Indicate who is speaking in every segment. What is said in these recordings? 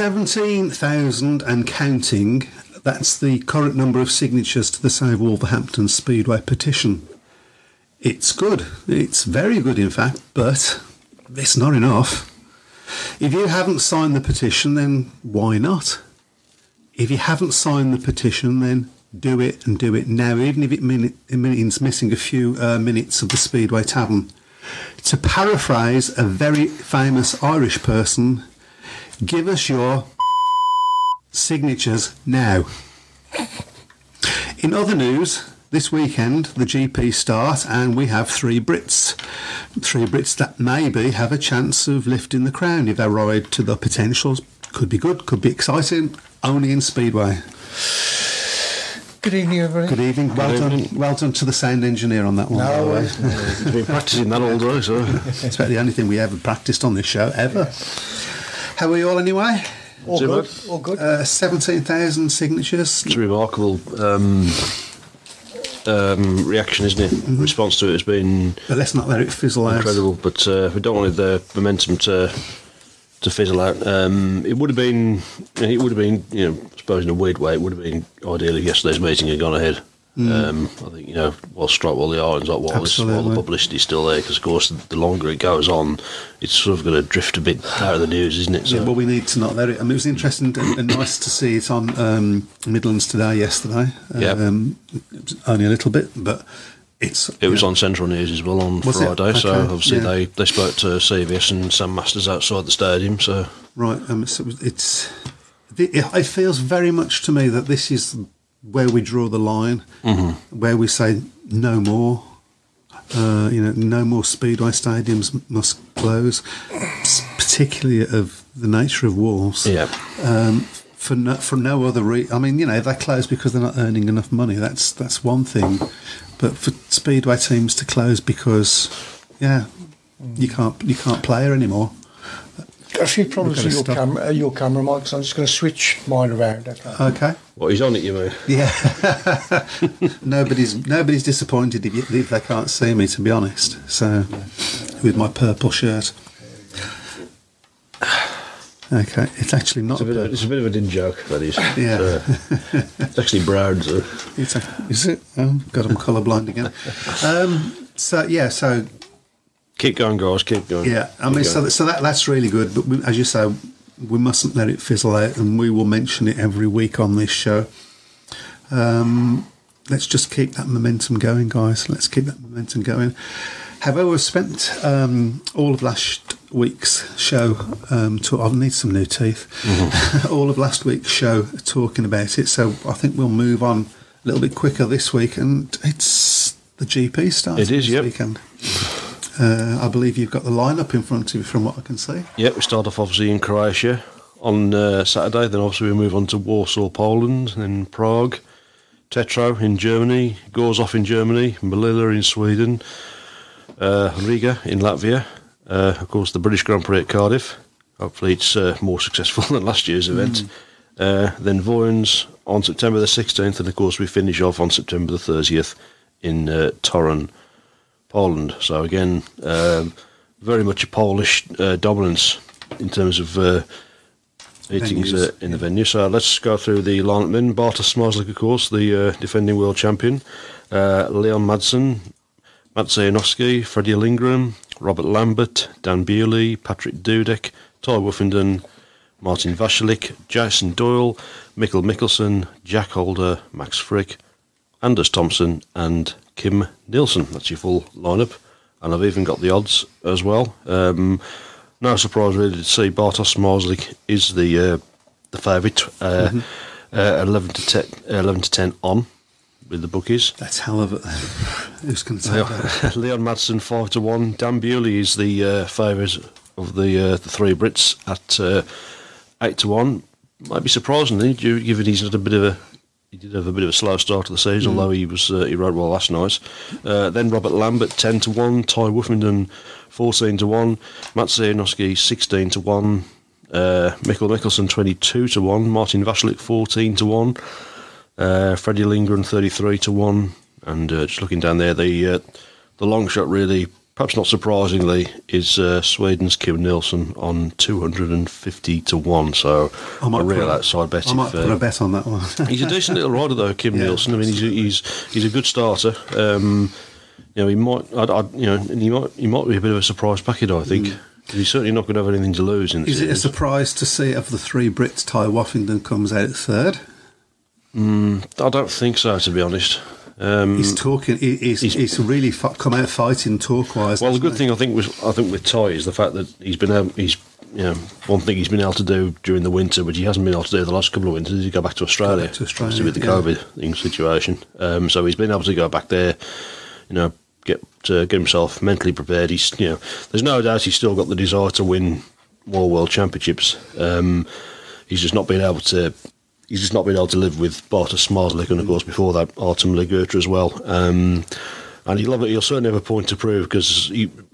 Speaker 1: 17,000 and counting. That's the current number of signatures to the Save Wolverhampton Speedway petition. It's good. It's very good, in fact, but it's not enough. If you haven't signed the petition, then why not? If you haven't signed the petition, then do it and do it now, even if it, means missing a few uh, minutes of the Speedway Tavern. To paraphrase a very famous Irish person, give us your signatures now. In other news, this weekend the GP start and we have three Brits. Three Brits that maybe have a chance of lifting the crown if they ride to the potentials. Could be good, could be exciting, only in Speedway.
Speaker 2: Good evening, everybody.
Speaker 1: Good evening. Well done. Well done to the sound engineer on that one. by the
Speaker 2: No,
Speaker 1: way.
Speaker 2: it's-
Speaker 3: been practicing that all day, so
Speaker 1: It's about the only thing we ever practiced on this show ever. How are you all anyway?
Speaker 2: all
Speaker 3: Too
Speaker 2: good.
Speaker 3: bad.
Speaker 2: All good.
Speaker 1: Uh, Seventeen thousand signatures.
Speaker 3: it's a remarkable um, um, reaction, isn't it? Response to it has been
Speaker 1: But let's not let it fizzle out.
Speaker 3: incredible, but uh, we don't want the momentum to to fizzle out. Um, it would have been, it would have been, you know, I suppose in a weird way, it would have been ideal if yesterday's meeting had gone ahead. Um, I think you know, while strike while the irons hot, while, this, while the publicity's still there, because of course the longer it goes on, it's sort of going to drift a bit out of the news, isn't it? So
Speaker 1: Yeah, well, we need to not let it. I mean, it was interesting and, and nice to see it on um, Midlands today yesterday.
Speaker 3: Yeah.
Speaker 1: Um, only a little bit, but it's.
Speaker 3: It was on Central News as well on
Speaker 1: Was?
Speaker 3: Friday, so obviously
Speaker 1: yeah.
Speaker 3: they, they spoke to CVS and Sam Masters outside the stadium. So
Speaker 1: Right. Um, so it's. It, it feels very much to me that this is where we draw the line, where we say no more. Uh, you know, no more speedway stadiums must close, particularly of the nature of Wolves.
Speaker 3: yeah,
Speaker 1: um, for no, for no other reason. I mean, you know, they close because they're not earning enough money, that's that's one thing. But for speedway teams to close because, yeah, you can't you can't play her anymore.
Speaker 2: Got a few problems with your
Speaker 1: stop.
Speaker 2: camera, uh, your camera mic, so I'm just going to switch mine around. Okay.
Speaker 1: Okay.
Speaker 3: well, he's on it, you mean?
Speaker 1: Yeah. nobody's nobody's disappointed if, you, if they can't see me. To be honest, so with my purple shirt. Okay, it's actually not.
Speaker 3: It's a bit of, it's a bit of a din joke, that is.
Speaker 1: Yeah.
Speaker 3: Uh, it's actually brown, so
Speaker 1: It's a, is it? Oh, God, I'm colourblind again. Um, so yeah, so
Speaker 3: keep going, guys, keep going.
Speaker 1: Yeah, I
Speaker 3: Keep
Speaker 1: mean, so,
Speaker 3: going.
Speaker 1: that, so that that's really good. But we, as you say, we mustn't let it fizzle out, and we will mention it every week on this show. Um, let's just keep that momentum going, guys. Let's keep that momentum going. However, we've spent um, all of last week's show. Um, to, I need some new teeth. all of last week's show talking about it. So I think we'll move on a little bit quicker this week, and it's the GP starting
Speaker 3: It is,
Speaker 1: this
Speaker 3: yep.
Speaker 1: weekend. Uh, I believe you've got the lineup in front of you from what I can see.
Speaker 3: Yeah, we start off obviously in Croatia on uh, Saturday. Then obviously we move on to Warsaw, Poland, then Prague, Teterow in Germany, Gorzow in Germany, Malilla in Sweden, uh, Riga in Latvia. Uh, of course, the British Grand Prix at Cardiff. Hopefully, it's uh, more successful than last year's event. Uh, then Vojens on September the 16th, and of course, we finish off on September the 30th in uh, Torun, Poland. So again, um, very much a Polish uh, dominance in terms of uh, meetings uh, in the venue. So let's go through the lineup then. Bartosz Zmarzlik, of course, the uh, defending world champion. Uh, Leon Madsen, Maciej Janowski, Freddie Lindgren, Robert Lambert, Dan Bewley, Patryk Dudek, Tai Woffinden, Martin Vaculik, Jason Doyle, Mikkel Michelsen, Jack Holder, Max Fricke, Anders Thomsen, and Kim Nilsson. That's your full lineup. And I've even got the odds as well. Um, no surprise really to see Bartosz Zmarzlik is the uh, the favourite. Uh, uh, eleven to ten, eleven to ten on with the bookies.
Speaker 1: That's hell of a. Who's going to say that?
Speaker 3: Leon Madsen five to one. Dan Bewley is the uh, favourite of the uh, the three Brits at uh, eight to one. Might be surprisingly, given he's had a bit of a he did have a bit of a slow start to the season, although he was uh, he rode well last night. Uh, then Robert Lambert ten to one, Tai Woffinden fourteen to one, Maciej Janowski sixteen to one, uh, Mikkel Michelsen twenty two to one, Martin Vaculik fourteen to one, uh, Freddie Lindgren thirty three to one, and uh, just looking down there, the uh, the long shot really perhaps not surprisingly, is uh, Sweden's Kim Nilsson on 250 to 1. So
Speaker 1: I might
Speaker 3: a real
Speaker 1: put
Speaker 3: outside bet.
Speaker 1: I might
Speaker 3: if,
Speaker 1: put
Speaker 3: uh,
Speaker 1: a bet on that one.
Speaker 3: he's a decent little rider, though, Kim
Speaker 1: Yeah,
Speaker 3: Nilsson. I mean, he's a, he's he's a good starter. Um, you know, he might, I'd, I'd, you know, he might he might be a bit of a surprise packet. I think he's certainly not going to have anything to lose in the
Speaker 1: Mm. Is it a surprise to see of the three Brits, Tai Woffinden comes out third?
Speaker 3: I don't think so, to be honest. Um,
Speaker 1: He's talking. he- He's,
Speaker 3: He's-
Speaker 1: he's, really come out fighting talk wise.
Speaker 3: well, the good thing I think was I think with Tai is the fact that he's been able, he's you know one thing he's been able to do during the winter, which he hasn't been able to do the last couple of winters. Is he go back to Australia,
Speaker 1: back to Australia,
Speaker 3: with the
Speaker 1: yeah.
Speaker 3: COVID thing situation. Um, so he's been able to go back there, you know, get to get himself mentally prepared. He's you know, there's no doubt he's still got the desire to win more world championships. Um, he's just not been able to. He's just not been able to live with Bartosz Zmarzlik, and of course before that Artem Laguta as well. Um, and he'll, have, he'll certainly have a point to prove because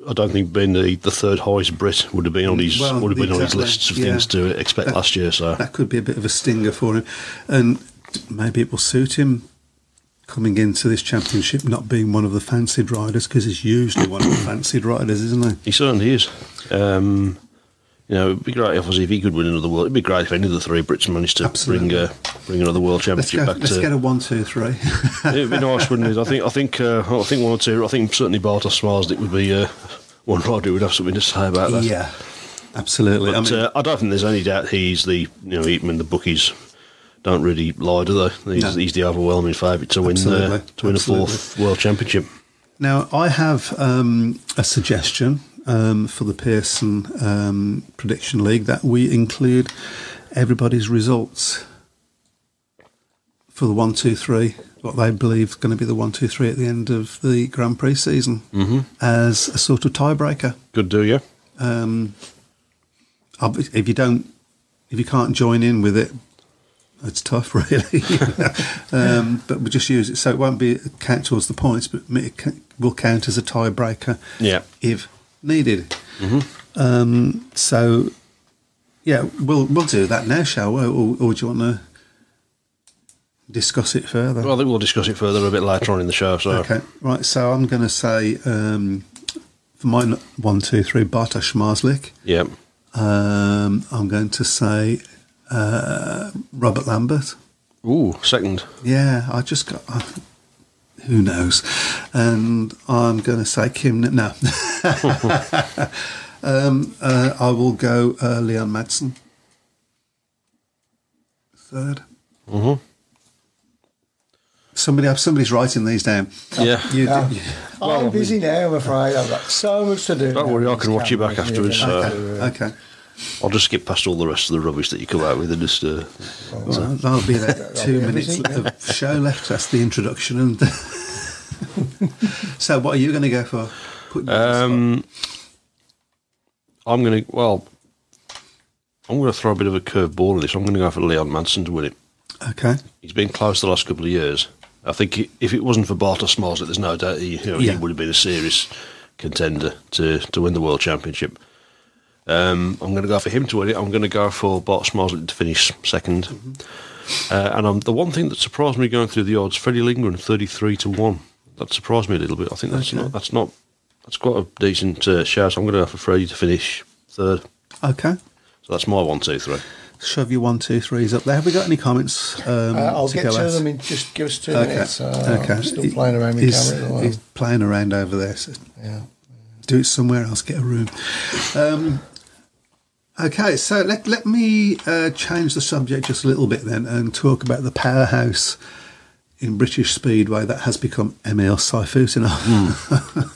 Speaker 3: I don't think being the, the third highest Brit would have been on his
Speaker 1: Well,
Speaker 3: would have been on his lists of
Speaker 1: yeah.
Speaker 3: things to expect
Speaker 1: That-
Speaker 3: last year. So
Speaker 1: that could be a bit of a stinger for him, and maybe it will suit him coming into this championship not being one of the fancied riders because he's usually one of the fancied riders, isn't he?
Speaker 3: he certainly is. Um, you know, it'd be great obviously if he could win another world. It'd be great if any of the three Brits managed to
Speaker 1: Absolutely.
Speaker 3: bring uh, bring another world
Speaker 1: Let's
Speaker 3: championship
Speaker 1: go.
Speaker 3: back
Speaker 1: Let's
Speaker 3: to.
Speaker 1: get a one, two, three.
Speaker 3: It'd be nice, wouldn't it? I think I think uh, I think one or two. I think certainly Bartosz Zmarzlik would be uh, one rider would have something to say about that.
Speaker 1: yeah, absolutely.
Speaker 3: But,
Speaker 1: I mean,
Speaker 3: uh, I don't think there's any doubt he's the you know even the bookies don't really lie, do they? He's,
Speaker 1: No.
Speaker 3: he's the overwhelming favourite to win uh, to win a fourth world championship.
Speaker 1: Now, I have um, a suggestion um, for the Pearson um, Prediction League that we include everybody's results for the one, two, three, what they believe is going to be the one, two, three at the end of the Grand Prix season
Speaker 3: Mm-hmm.
Speaker 1: as a sort of tiebreaker.
Speaker 3: Good, do you?
Speaker 1: Um, if you don't, if you can't join in with it, it's tough, really. um, but we'll just use it so it won't be count towards the points, but it will count as a tiebreaker
Speaker 3: Yeah.
Speaker 1: if needed. Um, so, yeah, we'll we'll do that now, shall we? Or, or do you want to discuss it further?
Speaker 3: Well, I think we'll discuss it further a bit later on in the show. So
Speaker 1: Okay, right. So I'm going to say um, for my one, two, three, Bartosz Zmarzlik.
Speaker 3: yeah,
Speaker 1: Um, I'm going to say uh, Robert Lambert.
Speaker 3: ooh, second.
Speaker 1: Yeah, I just got. I, who knows? And I'm going to say Kim. No. um, uh, I will go uh, Leon Madsen. Third.
Speaker 3: Mhm.
Speaker 1: Somebody, somebody's writing these down.
Speaker 3: Yeah.
Speaker 1: You,
Speaker 2: Um,
Speaker 1: you-
Speaker 2: I'm busy now, I'm afraid. I've got so much to do.
Speaker 3: Don't worry, I can watch you back afterwards,
Speaker 2: Yeah,
Speaker 3: so-
Speaker 1: okay. Okay.
Speaker 3: I'll just skip past all the rest of the rubbish that you come out with and just. Uh,
Speaker 1: Well, that'll be about two minutes of show left. That's the introduction. And so, what are you going to go for? Put you on the spot.
Speaker 3: um, I'm going to well. I'm going to throw a bit of a curveball in this. I'm going to go for Leon Madsen to win it.
Speaker 1: okay.
Speaker 3: He's been close the last couple of years. I think he, if it wasn't for Bartosz Zmarzlik, there's no doubt he, you know,
Speaker 1: Yeah.
Speaker 3: he would have been a serious contender to, to win the world championship. Um, I'm going to go for him to win it. I'm going to go for Bartosz Zmarzlik to finish 2nd
Speaker 1: Mm-hmm.
Speaker 3: Uh, and um, the one thing that surprised me going through the odds, Freddie Lindgren, 33 to one. That surprised me a little bit. I think that's
Speaker 1: Okay.
Speaker 3: not that's not that's quite a decent uh, shout. I'm going to go for Freddie to finish third.
Speaker 1: Okay.
Speaker 3: So that's my one, two, three.
Speaker 1: Shove your one, two, threes up there. Have we got any comments? Um,
Speaker 2: Uh, I'll get to
Speaker 1: at?
Speaker 2: them in just give us two
Speaker 1: Okay.
Speaker 2: minutes. Uh,
Speaker 1: okay.
Speaker 2: I'm still
Speaker 1: He-
Speaker 2: playing around with
Speaker 1: he's,
Speaker 2: camera.
Speaker 1: He's playing around over there. So
Speaker 2: Yeah.
Speaker 1: do it somewhere else. Get a room. Um, okay, so let let me uh, change the subject just a little bit then and talk about the powerhouse in British Speedway that has become Emil Sayfutdinov.
Speaker 3: Hmm.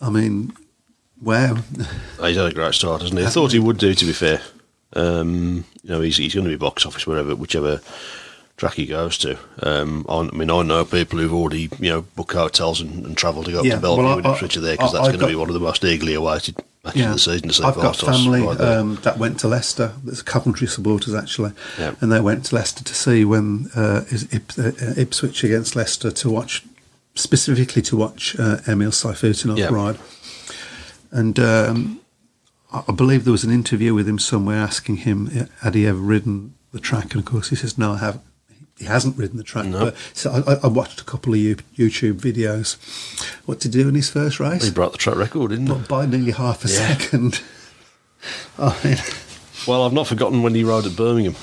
Speaker 1: I mean, wow.
Speaker 3: He's had a great start, hasn't he? I thought he would do, to be fair. Um, you know, he's, he's going to be box office wherever, whichever track he goes to. Um, I, I mean, I know people who've already, you know, booked hotels and, and travelled to go
Speaker 1: Yeah,
Speaker 3: up to Bellevue
Speaker 1: well,
Speaker 3: and Ipswich there because that's going to be one of the most eagerly awaited of the season
Speaker 1: I've got family um, that went to Leicester. There's Coventry supporters actually,
Speaker 3: Yeah.
Speaker 1: and they went to Leicester to see when uh, is Ip, uh, Ipswich against Leicester to watch specifically to watch uh, Emil Sayfutdinov
Speaker 3: Yeah.
Speaker 1: ride. And um, I believe there was an interview with him somewhere asking him uh, had he ever ridden the track, and of course he says no, I haven't. He hasn't ridden the track.
Speaker 3: No.
Speaker 1: But so I, I- watched a couple of YouTube videos. What did he do in his first race?
Speaker 3: He broke the track record, didn't he?
Speaker 1: By nearly half a
Speaker 3: Yeah.
Speaker 1: second. I mean,
Speaker 3: Well, I've not forgotten when he rode at Birmingham.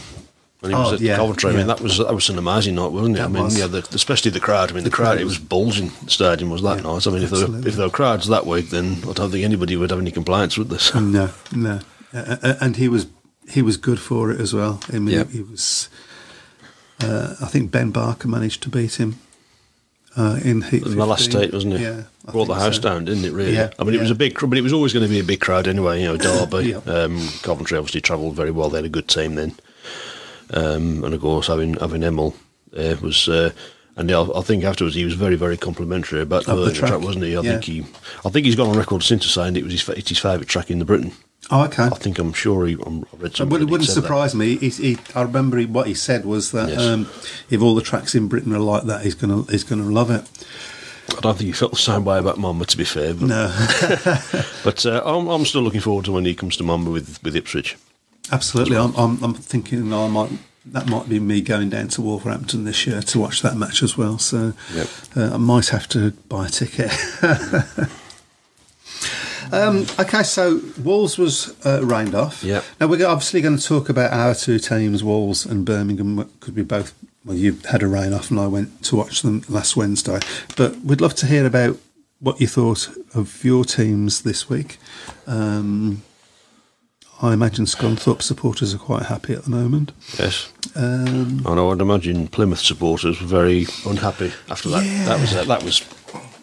Speaker 3: When he was
Speaker 1: Oh,
Speaker 3: at
Speaker 1: yeah,
Speaker 3: Coventry, I mean that was that was an amazing night, wasn't it? I mean,
Speaker 1: was.
Speaker 3: yeah, the, especially the crowd. I mean, the,
Speaker 1: The
Speaker 3: crowd,
Speaker 1: crowd
Speaker 3: it
Speaker 1: was-
Speaker 3: was bulging. The stadium was that
Speaker 1: Yeah,
Speaker 3: night. I mean, if there, were, if there were crowds that week, then I don't think anybody would have any complaints with this.
Speaker 1: no, no, uh, and he was he was good for it as well. I mean,
Speaker 3: Yeah.
Speaker 1: he was. Uh, I think Ben Barker managed to beat him uh, in heat.
Speaker 3: in the last
Speaker 1: 15.
Speaker 3: state, wasn't it?
Speaker 1: Yeah, I
Speaker 3: brought the house
Speaker 1: so.
Speaker 3: down, didn't it? Really?
Speaker 1: Yeah,
Speaker 3: I mean, it was a big, but it was always going to be a big crowd anyway. You know, Derby,
Speaker 1: Yeah.
Speaker 3: um, Coventry obviously travelled very well. They had a good team then, um, and of course having having Emil uh, was. Uh, and I, I think afterwards he was very, very complimentary about the,
Speaker 1: the
Speaker 3: track.
Speaker 1: track,
Speaker 3: wasn't he? I
Speaker 1: yeah.
Speaker 3: think he, I think he's gone on record since saying it was his, it's his favourite track in the Britain.
Speaker 1: Oh, okay.
Speaker 3: I think I'm sure he. I'm, I read something.
Speaker 1: would- it wouldn't
Speaker 3: said that.
Speaker 1: surprise me. He, he, I remember he, what he said was that
Speaker 3: Yes.
Speaker 1: um, if all the tracks in Britain are like that, he's gonna he's gonna love it.
Speaker 3: I don't think he felt the same way about Monmore, to be fair. But,
Speaker 1: No,
Speaker 3: but uh, I'm, I'm still looking forward to when he comes to Monmore with, with Ipswich.
Speaker 1: absolutely. I'm, I'm, I'm thinking I might that might be me going down to Wolverhampton this year to watch that match as well. So
Speaker 3: Yep.
Speaker 1: uh, I might have to buy a ticket. um, okay, so Wolves was uh, rained off.
Speaker 3: Yeah.
Speaker 1: Now we're obviously going to talk about our two teams, Wolves and Birmingham. Could be both. Well, you had a rain off, and I went to watch them last Wednesday. But we'd love to hear about what you thought of your teams this week. Um, I imagine Scunthorpe supporters are quite happy at the moment.
Speaker 3: Yes.
Speaker 1: Um,
Speaker 3: And I would imagine Plymouth supporters were very unhappy after that.
Speaker 1: Yeah.
Speaker 3: That was uh, that was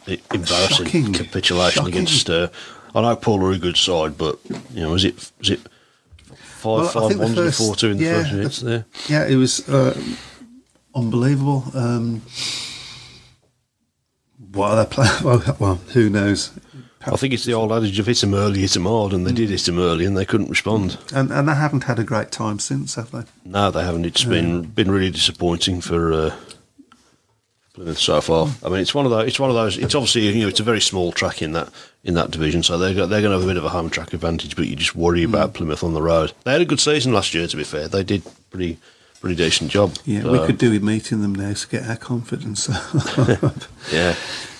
Speaker 3: embarrassing
Speaker 1: Shocking.
Speaker 3: capitulation
Speaker 1: Shocking.
Speaker 3: against. Uh, I know Poole are a good side, but you know, was it was it five
Speaker 1: Well,
Speaker 3: five ones and four two in the
Speaker 1: yeah,
Speaker 3: first minutes
Speaker 1: the-
Speaker 3: there?
Speaker 1: yeah, it was uh, unbelievable. Um, what are they playing? Well, well, who knows?
Speaker 3: I think it's the old adage of hit 'em early, hit 'em hard, and they did hit 'em early, and they couldn't respond.
Speaker 1: And, and they haven't had a great time since, have they?
Speaker 3: No, they haven't. It's been been really disappointing for uh, Plymouth so far. I mean, it's one of those. It's one of those. It's obviously you know it's a very small track in that in that division, so they're they're going to have a bit of a home track advantage. But you just worry about Plymouth on the road. They had a good season last year. To be fair, they did pretty pretty decent job.
Speaker 1: Yeah,
Speaker 3: So,
Speaker 1: we could do with meeting them now to get our confidence up.
Speaker 3: Yeah,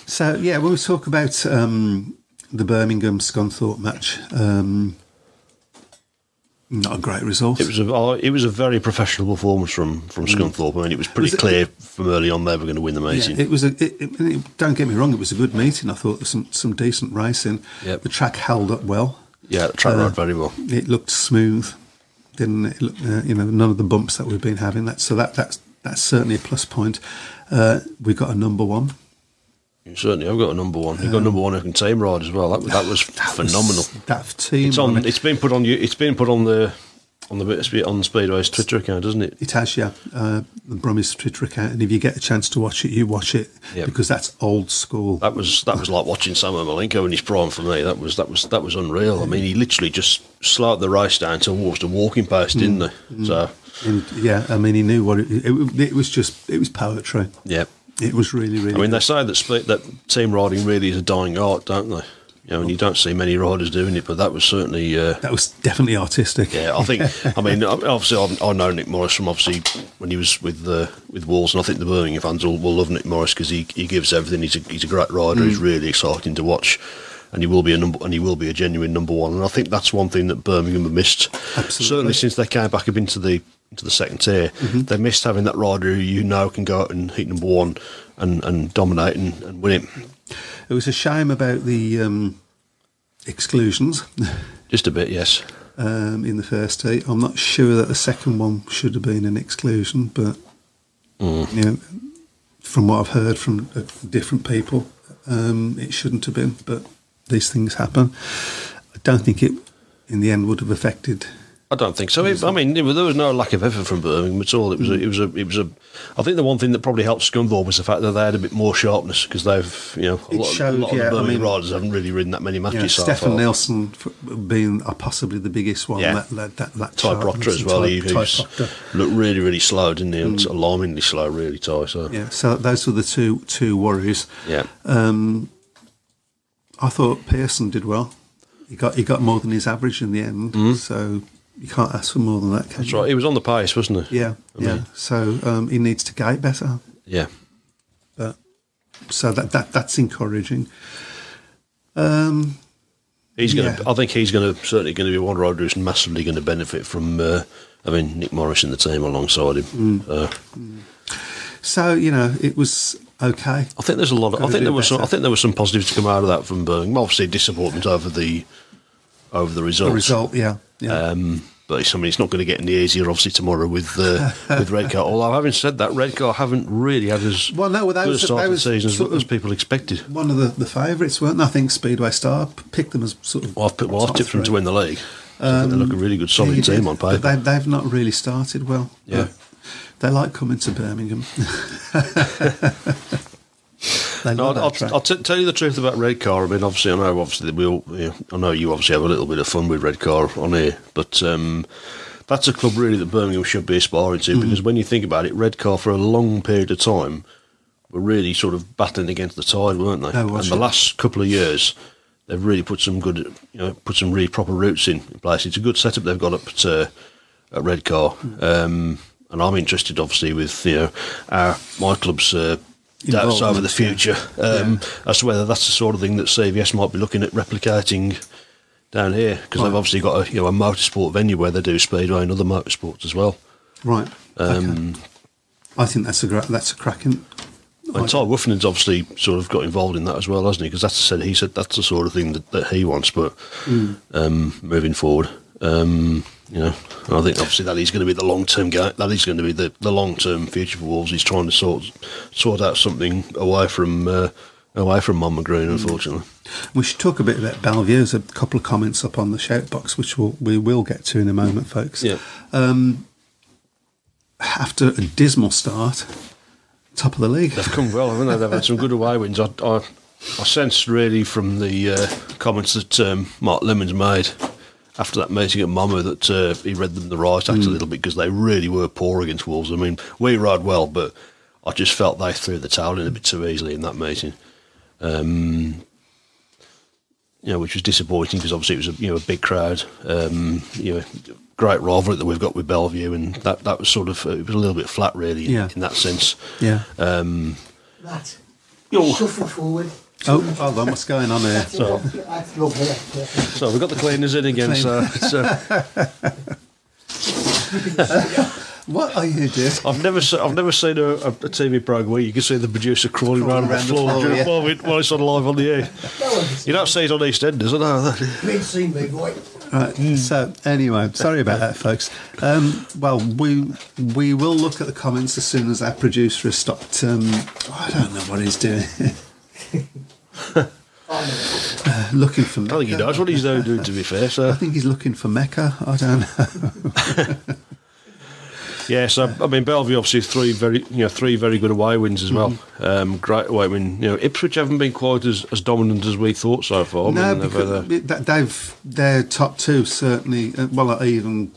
Speaker 1: so, yeah, when we talk about um, the Birmingham Scunthorpe match, um, not a great result.
Speaker 3: it was a oh, it was a very professional performance from from Scunthorpe. I mean, it was pretty
Speaker 1: Was it-
Speaker 3: clear from early on they were going to win the meeting.
Speaker 1: Yeah, it was a. It, it, it- don't get me wrong; it was a good meeting. I thought there was some some decent racing.
Speaker 3: Yep.
Speaker 1: The track held up well.
Speaker 3: yeah, the track
Speaker 1: uh,
Speaker 3: rode very well.
Speaker 1: It looked smooth, didn't it? it looked, uh, you know, none of the bumps that we've been having. That so that that's that's certainly a plus point. Uh, we got a number one.
Speaker 3: Certainly, I've got a number one. You've got a number one can team ride as well. That, was- that was
Speaker 1: That was-
Speaker 3: phenomenal.
Speaker 1: that team.
Speaker 3: It's on. It's been put on. you- It's been put on the on the on Speedway's Twitter account, doesn't it?
Speaker 1: It has, yeah. Uh, the Brummies Twitter account, and if you get a chance to watch it, you watch it
Speaker 3: Yep.
Speaker 1: because that's old school.
Speaker 3: That was that was like watching Sam Ermolenko in his prime for me. That was that was that was unreal. I mean, he literally just slowed the race down towards the walking pace, didn't he? So
Speaker 1: And, yeah, I mean, he knew what it, it. It was just, it was poetry.
Speaker 3: yeah.
Speaker 1: It was really, really.
Speaker 3: I mean, they say that spe- that team riding really is a dying art, don't they? You know, and you don't see many riders doing it, but that was certainly. Uh,
Speaker 1: that was definitely artistic.
Speaker 3: Yeah, I think. I mean, obviously, I've, I know Nick Morris from obviously when he was with uh, with Wolves, and I think the Birmingham fans will, will love Nick Morris because he, he gives everything. He's a, he's a great rider. He's really exciting to watch, and he will be a number and he will be a genuine number one. And I think that's one thing that Birmingham have missed.
Speaker 1: Absolutely.
Speaker 3: Certainly since they came back up into the into the second tier, they missed having that rider who you know can go out and heat number one and, and dominate and, and win it.
Speaker 1: It was a shame about the um, exclusions
Speaker 3: Just a bit, yes.
Speaker 1: um, in the first heat. I'm not sure that the second one should have been an exclusion, but
Speaker 3: Mm.
Speaker 1: you know, from what I've heard from uh, different people, um, it shouldn't have been. But these things happen. I don't think it, in the end, would have affected.
Speaker 3: I don't think so. It- I mean, there was there was no lack of effort from Birmingham at all. It was, a, it was, a, it was a. I think the one thing that probably helped Scunthorpe was the fact that they had a bit more sharpness because they've, you know, a
Speaker 1: It
Speaker 3: lot,
Speaker 1: showed,
Speaker 3: a lot
Speaker 1: yeah,
Speaker 3: of Birmingham
Speaker 1: mean-
Speaker 3: riders haven't really ridden that many matches
Speaker 1: know,
Speaker 3: so
Speaker 1: Stefan
Speaker 3: far.
Speaker 1: Nelson being uh, possibly the biggest one.
Speaker 3: Yeah.
Speaker 1: That, that, that, that
Speaker 3: Ty Proctor as well.
Speaker 1: Ty-
Speaker 3: He,
Speaker 1: Ty Proctor.
Speaker 3: looked really, really slow, didn't he? And Alarmingly slow, really, Ty. So
Speaker 1: Yeah, so those were the two two worries.
Speaker 3: yeah.
Speaker 1: Um, I thought Pearson did well. He got he got more than his average in the end.
Speaker 3: Mm.
Speaker 1: So you can't ask for more than that. Can
Speaker 3: That's
Speaker 1: you?
Speaker 3: right. He was on the pace, wasn't he?
Speaker 1: Yeah,
Speaker 3: I
Speaker 1: yeah.
Speaker 3: mean-
Speaker 1: So um, he needs to gate better.
Speaker 3: Yeah.
Speaker 1: But so that that that's encouraging. Um,
Speaker 3: He's going
Speaker 1: Yeah.
Speaker 3: to. I think he's going to certainly going to be one rider who's massively going to benefit from uh, having Nick Morris in the team alongside him.
Speaker 1: Mm.
Speaker 3: Uh,
Speaker 1: so you know, it was okay.
Speaker 3: I think there's a lot. Of, I think there was. Some, I think there was some positives to come out of that from Birmingham. Obviously, disappointment over the over the results.
Speaker 1: The result, yeah, yeah.
Speaker 3: Um, but it's, I mean, it's not going to get any easier, obviously, tomorrow with uh, with Redcar. Although, having said that, Redcar haven't really had as
Speaker 1: Well, no, well, that
Speaker 3: good
Speaker 1: was-
Speaker 3: a start
Speaker 1: that
Speaker 3: to the
Speaker 1: was
Speaker 3: season as,
Speaker 1: of-
Speaker 3: as people expected.
Speaker 1: One of the, the favourites, weren't? I think Speedway Star picked them as sort of.
Speaker 3: Well, I've, put, well, I've tipped them to win the league. Think they look a really good, solid
Speaker 1: Yeah,
Speaker 3: team
Speaker 1: did,
Speaker 3: on
Speaker 1: but
Speaker 3: paper.
Speaker 1: They, they've not really started well.
Speaker 3: Yeah.
Speaker 1: They like coming to Birmingham.
Speaker 3: No, I'll, I'll. I'll t- tell you the truth about Redcar. I mean, obviously, I know, obviously, we'll. You I know you obviously have a little bit of fun with Redcar on here, but um, that's a club really that Birmingham should be aspiring to because when you think about it, Redcar for a long period of time were really sort of battling against the tide, weren't they?
Speaker 1: They
Speaker 3: and the last couple of years, they've really put some good, you know, put some really proper roots in place. It's a good setup they've got up at, uh, at Redcar.
Speaker 1: Mm.
Speaker 3: Um, and I'm interested, obviously, with you know our my club's uh, doubts over the
Speaker 1: Involvement, yeah.
Speaker 3: future um, as to whether that's the sort of thing that CVS might be looking at replicating down here because they've obviously got a you know a motorsport venue where they do speedway and other motorsports as well.
Speaker 1: right.
Speaker 3: Um,
Speaker 1: okay. I think that's a gra- that's a cracking.
Speaker 3: And Tai Woffinden's obviously sort of got involved in that as well, hasn't he? Because that's said he said that's the sort of thing that, that he wants. But
Speaker 1: Mm.
Speaker 3: um, moving forward, um, you know, I think obviously that is going to be the long term game. That is going to be the, the long term future for Wolves. He's trying to sort sort out something away from uh, away from Monmore Green, unfortunately.
Speaker 1: We should talk a bit about Bellevue. There's a couple of comments up on the shout box, which we'll, we will get to in a moment, folks.
Speaker 3: Yeah.
Speaker 1: Um, after a dismal start, top of the league.
Speaker 3: They've come well, haven't they? They've had some good away wins. I, I, I sensed really from the uh, comments that um, Mark Lemons made after that meeting at Monmore that uh, he read them the right act a little bit because they really were poor against Wolves. I mean, we rode well, but I just felt they threw the towel in a bit too easily in that meeting. Um, you know, which was disappointing because obviously it was a you know a big crowd. Um, you know, great rivalry that we've got with Bellevue, and that that was sort of it was a little bit flat really in,
Speaker 1: Yeah.
Speaker 3: in that sense.
Speaker 1: Yeah.
Speaker 3: Um,
Speaker 4: That.
Speaker 3: Yo.
Speaker 4: Shuffle forward.
Speaker 1: Oh, hold on, what's going on here?
Speaker 3: So-
Speaker 4: That's lovely. that's lovely.
Speaker 3: So we've got the cleaners in again. So, so
Speaker 1: What are you doing?
Speaker 3: I've never se- I've never seen a, a, a TV program where you can see the producer crawling around,
Speaker 1: Crawling
Speaker 3: the
Speaker 1: around the
Speaker 3: floor,
Speaker 1: floor,
Speaker 3: during-
Speaker 1: yeah.
Speaker 3: while, we, while it's on live on the air.
Speaker 4: No
Speaker 3: You don't see it on EastEnders, I know that.
Speaker 4: been seen me, boy.
Speaker 1: Right. So anyway, sorry about that, folks. Um, well, we we will look at the comments as soon as our producer has stopped. Um, I don't know what he's doing. Uh, looking for.
Speaker 3: I think he knows what he's now doing. To be fair,
Speaker 1: I think he's looking for Mecca. I don't know.
Speaker 3: yeah. So I mean, Bellevue obviously three very you know three very good away wins as well.
Speaker 1: Mm-hmm.
Speaker 3: Um, great away win. You know, Ipswich haven't been quite as, as dominant as we thought so far. I
Speaker 1: no,
Speaker 3: mean, they've,
Speaker 1: because
Speaker 3: uh,
Speaker 1: they've their top two certainly. uh, Well, even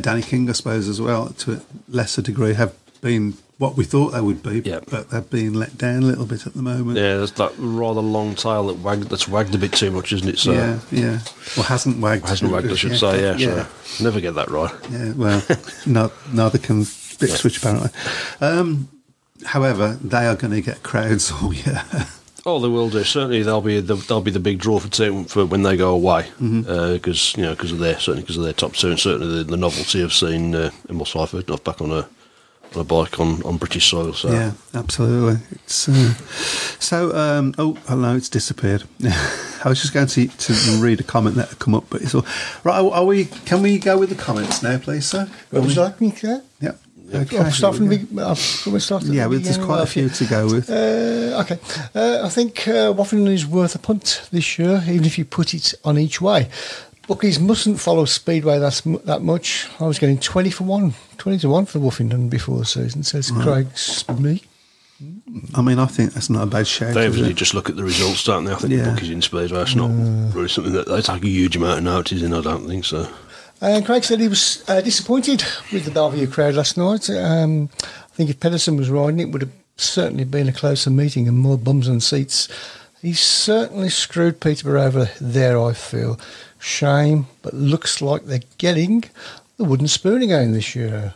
Speaker 1: Danny King, I suppose, as well to a lesser degree, have been what we thought they would be.
Speaker 3: Yeah.
Speaker 1: But they've been let down a little bit at the moment.
Speaker 3: yeah, there's that rather long tail that wagged, that's wagged a bit too much, isn't it? So
Speaker 1: yeah, yeah. Well, hasn't wagged.
Speaker 3: hasn't wagged, I should
Speaker 1: Yeah,
Speaker 3: say. Yeah,
Speaker 1: yeah.
Speaker 3: So never get that right.
Speaker 1: Yeah, well, no, neither can Ipswich apparently. Um, however, they are going to get crowds all year.
Speaker 3: Oh, they will do. Certainly, they'll be the, they'll be the big draw for team for when they go away because you know because of their certainly because of their top two and certainly the, the novelty of seeing uh, Emil Sayfutdinov back on a on a bike on, on British soil. So
Speaker 1: yeah, absolutely. It's uh, so. Um, oh, hello, it's disappeared. I was just going to to read a comment that had come up, but it's all right. Are, are we? Can we go with the comments now, please, sir?
Speaker 4: What would you like me to?
Speaker 1: Yep.
Speaker 4: Okay. start from the big. I'll start at the
Speaker 1: Yeah, there's quite a few to go with.
Speaker 4: Uh, okay, uh, I think uh, Woffinden is worth a punt this year, even if you put it on each way. Bookies mustn't follow Speedway that's that much. I was getting 20 for 1, 20 to 1 for Woffinden before the season, says Craig me.
Speaker 1: I mean, I think that's not a bad shout.
Speaker 3: they
Speaker 1: is
Speaker 3: usually just look at the results, don't they? I think
Speaker 1: Yeah.
Speaker 3: the bookies in Speedway. It's not really something that they take a huge amount of notice in. I don't think so.
Speaker 4: And Craig said he was uh, disappointed with the Bellevue crowd last night. Um, I think if Pedersen was riding, it would have certainly been a closer meeting and more bums on seats. He's certainly screwed Peterborough over there, I feel. Shame, but looks like they're getting the wooden spoon again this year.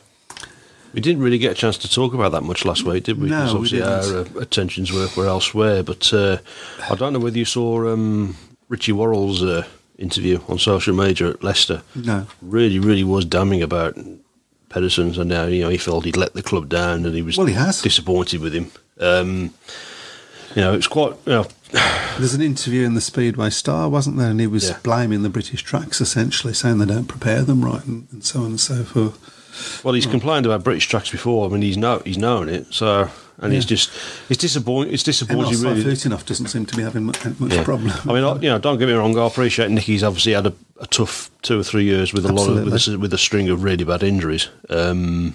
Speaker 3: We didn't really get a chance to talk about that much last week, did we?
Speaker 1: No,
Speaker 3: Because
Speaker 1: we
Speaker 3: obviously
Speaker 1: didn't.
Speaker 3: our uh, attentions were, were elsewhere. But uh, I don't know whether you saw um, Richie Worrall's uh, interview on social media at Leicester.
Speaker 1: No.
Speaker 3: Really, really was damning about Pedersen, and now you know he felt he'd let the club down, and he was
Speaker 1: Well, he has.
Speaker 3: disappointed with him. Um, you know, it's quite. You know,
Speaker 1: There's an interview in the Speedway Star, wasn't there? And he was
Speaker 3: Yeah.
Speaker 1: blaming the British tracks, essentially, saying they don't prepare them right and, and so on and so forth.
Speaker 3: Well, he's complained about British tracks before. I mean, he's know he's known it. So, and he's just it's disappointing. It's disappointing.
Speaker 1: Emil
Speaker 3: really.
Speaker 1: Sayfutdinov doesn't seem to be having much, much
Speaker 3: Yeah.
Speaker 1: problem.
Speaker 3: I mean, I, you know, don't get me wrong. I appreciate Nicky's obviously had a, a tough two or three years with a lot of with a, with a string of really bad injuries. Um,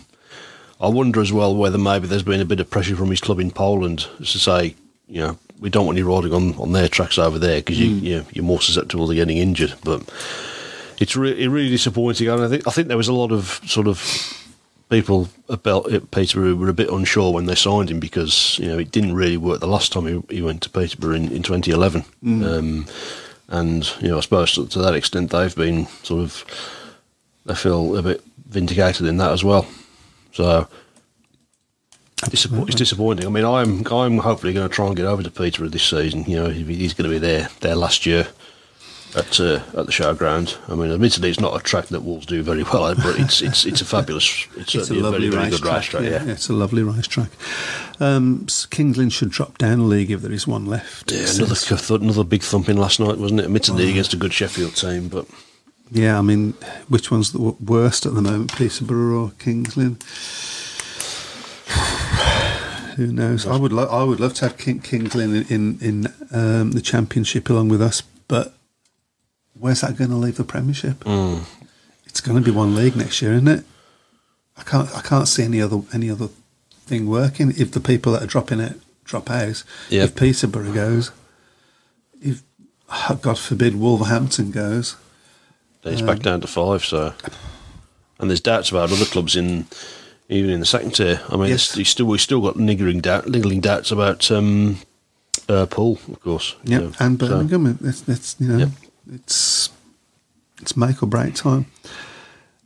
Speaker 3: I wonder as well whether maybe there's been a bit of pressure from his club in Poland to say, you know, we don't want you riding on, on their tracks over there because you, you know, you're more susceptible to getting injured. But it's really really disappointing. And I think I think there was a lot of sort of people about at Peterborough who were a bit unsure when they signed him because you know it didn't really work the last time he, he went to Peterborough in, in 2011. Um, and you know, I suppose to, to that extent they've been sort of they feel a bit vindicated in that as well. So. It's disappointing. I mean, I'm I'm hopefully going to try and get over to Peterborough this season. You know, he's going to be there there last year at uh, at the showground. I mean, admittedly, it's not a track that Wolves do very well at, but it's it's it's a fabulous, it's,
Speaker 1: It's a lovely
Speaker 3: very very
Speaker 1: race
Speaker 3: good racetrack. Yeah,
Speaker 1: it's a lovely racetrack. Um, s- Kings Lynn should drop down a league if there is one left.
Speaker 3: Yeah, another another big thumping last night, wasn't it? Admittedly, against a good Sheffield team, but
Speaker 1: Yeah, I mean, which one's the worst at the moment, Peterborough or Kings Lynn? Who knows? I would, lo- I would love to have King- Kings Lynn in in, in um, the championship along with us, but where's that going to leave the Premiership?
Speaker 3: Mm.
Speaker 1: It's going to be one league next year, isn't it? I can't, I can't see any other any other thing working if the people that are dropping it drop out.
Speaker 3: Yeah.
Speaker 1: If Peterborough goes, if God forbid Wolverhampton goes.
Speaker 3: it's back down to five. So, and there's doubts about other clubs in even in the second tier. I mean,
Speaker 1: Yes.
Speaker 3: you still we still got niggling doubt, niggling doubts about um, uh, Poole, of course. you
Speaker 1: Yeah,
Speaker 3: know.
Speaker 1: and
Speaker 3: So-
Speaker 1: Birmingham. It's, it's you know,
Speaker 3: Yep.
Speaker 1: it's it's make or break time.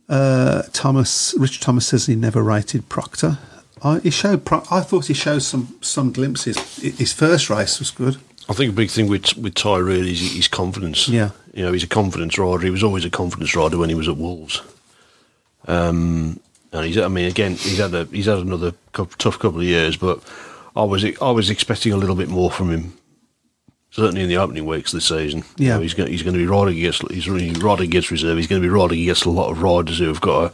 Speaker 1: Uh, Thomas, Rich Thomas says he never rated Proctor. I, he showed. Pro- I thought he showed some some glimpses. His first race was good.
Speaker 3: I think a big thing with with Ty really is his confidence.
Speaker 1: Yeah.
Speaker 3: you know, he's a confidence rider. He was always a confidence rider when he was at Wolves. Um, and he's, I mean, again, he's had a he's had another tough couple of years, but I was I was expecting a little bit more from him. Certainly in the opening weeks of the season, You
Speaker 1: Yeah.
Speaker 3: know, he's going he's going to be riding against he's really riding against reserve. He's going to be riding against a lot of riders who have got a,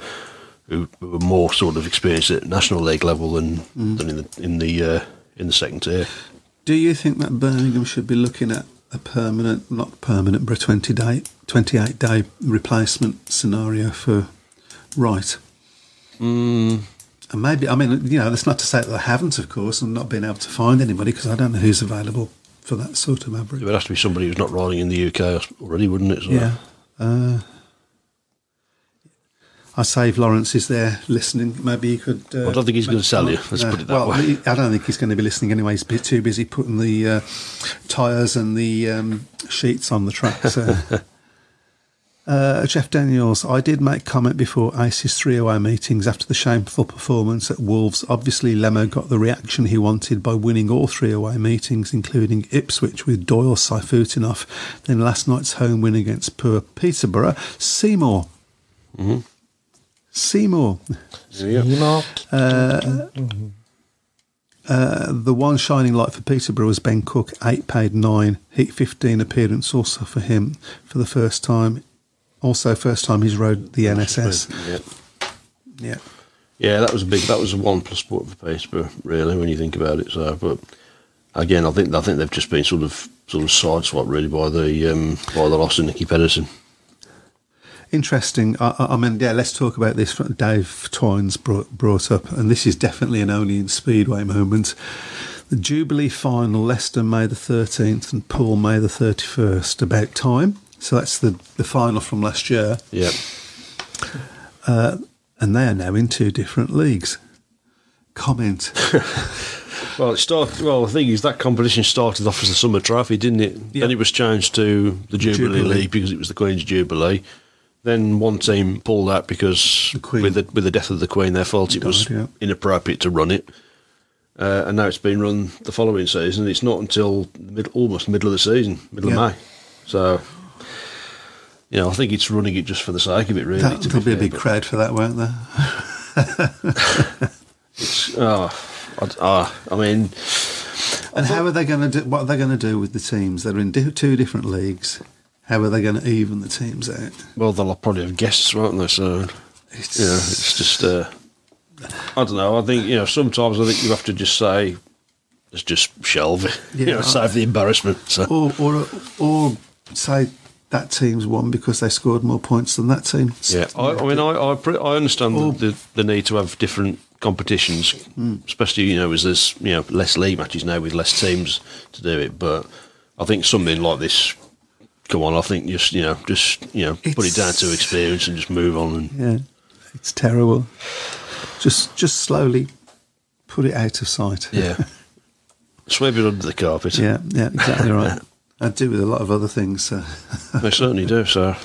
Speaker 3: who, who are more sort of experienced at national league level than than in the in the uh, in the second tier.
Speaker 1: Do you think that Birmingham should be looking at a permanent, not permanent, but a 20 day, 28 day replacement scenario for Wright?
Speaker 3: Mm,
Speaker 1: And maybe, I mean, you know, that's not to say that I haven't, of course, and not been able to find anybody because I don't know who's available for that sort of average.
Speaker 3: It would have to be somebody who's not riding in the UK already, wouldn't it? So-
Speaker 1: Yeah. Uh, I say if Lawrence is there listening, maybe he could. Uh,
Speaker 3: I don't think he's going to sell you. Let's
Speaker 1: no.
Speaker 3: put it that
Speaker 1: well,
Speaker 3: way.
Speaker 1: I don't think he's going to be listening anyway. He's too busy putting the uh, tyres and the um, sheets on the track. So. Uh, Jeff Daniels, I did make comment before Ace's three away meetings after the shameful performance at Wolves. Obviously, Lemo got the reaction he wanted by winning all three away meetings, including Ipswich with Doyle Sayfutdinov, then last night's home win against poor Peterborough. Seymour. Seymour.
Speaker 3: Yeah.
Speaker 1: Uh, the one shining light for Peterborough was Ben Cook, 8 paid 9, Heat 15 appearance also for him for the first time. Also, first time he's rode the NSS.
Speaker 3: Yeah.
Speaker 1: Yeah.
Speaker 3: Yeah, that was a big. That was a one plus sport for Peterborough, really, when you think about it. So, but again, I think I think they've just been sort of sort of sideswiped really by the um, by the loss of Nicky Pedersen.
Speaker 1: Interesting. I, I I mean, yeah, let's talk about this. Dave Twines brought, brought up, and this is definitely an only in Speedway moment. The Jubilee final, Leicester May the 13th and Poole May the 31st. About time. So that's the, the final from last year.
Speaker 3: Yeah,
Speaker 1: and they are now in two different leagues. Comment.
Speaker 3: Well, it started. Well, the thing is that competition started off as the summer trophy, didn't it?
Speaker 1: Yeah.
Speaker 3: Then it was changed to the Jubilee,
Speaker 1: Jubilee.
Speaker 3: League because it was the Queen's Jubilee. Then one team pulled out because
Speaker 1: The
Speaker 3: with the with the death of the Queen, they felt it was
Speaker 1: yeah.
Speaker 3: inappropriate to run it. Uh, and now it's been run the following season. It's not until mid, almost middle of the season, middle
Speaker 1: Yeah.
Speaker 3: of May. So, you know, I think it's running it just for the sake of it, really.
Speaker 1: That, there'll be a big crowd for that, won't there?
Speaker 3: Oh, I, ah, I mean,
Speaker 1: And how are they going to do? What are they going to do with the teams? They're in two different leagues. How are they going to even the teams out?
Speaker 3: well, they'll probably have guests, won't they? So,
Speaker 1: It's,
Speaker 3: you know, it's just. Uh, I don't know. I think you know. Sometimes I think you have to just say, let's just shelve it. you
Speaker 1: Yeah,
Speaker 3: know,
Speaker 1: I-
Speaker 3: save the embarrassment. So.
Speaker 1: or or or say that team's won because they scored more points than that team.
Speaker 3: Yeah, I, I mean, I I, pre- I understand
Speaker 1: Or-
Speaker 3: the, the the need to have different competitions,
Speaker 1: Hmm.
Speaker 3: especially you know as there's you know less league matches now with less teams to do it. But I think something like this, come on, I think just you know just you know put it down to experience and just move on. And
Speaker 1: Yeah, it's terrible. Just just slowly put it out of sight.
Speaker 3: yeah, sweep it under the carpet.
Speaker 1: yeah, yeah, exactly right. I do with a lot of other things. So.
Speaker 3: they certainly do. sir.